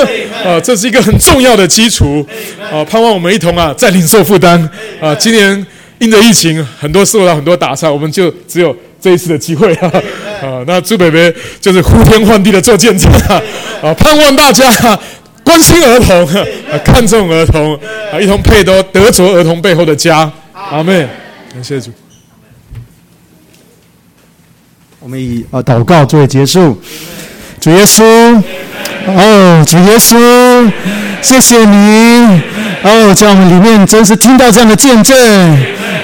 啊，这是一个很重要的基础。啊，盼望我们一同啊，在领受负担。啊，今年因着疫情，很多受到很多打岔，我们就只有这一次的机会啊。啊，那朱北北就是呼天唤地的做见证啊。啊，盼望大家关心儿童，啊，看重儿童，啊，一同配得得着儿童背后的家。阿妹，感谢主。我们以呃祷告作为结束。主耶稣，哦，主耶稣，谢谢你，哦，在我们里面真是听到这样的见证，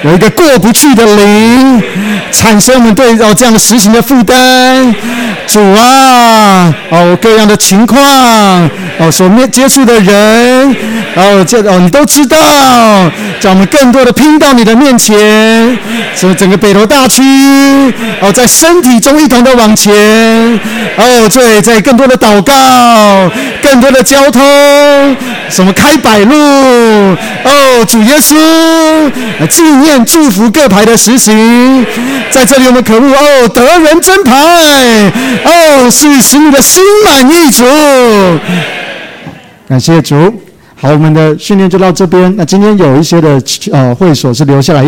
有一个过不去的灵，产生我们对哦这样的实行的负担。主啊，哦各样的情况，哦所面接触的人，哦这哦你都知道，叫我们更多的拼到你的面前，使整个北投大区，哦在身体中一同的往前，哦对，在更多的祷告，更多的交通，什么开百路，哦主耶稣，纪念祝福各牌的实行，在这里我们可恶哦得人真牌。哦，是使你的心满意足。感谢主。好，我们的训练就到这边。那今天有一些的呃会所是留下来。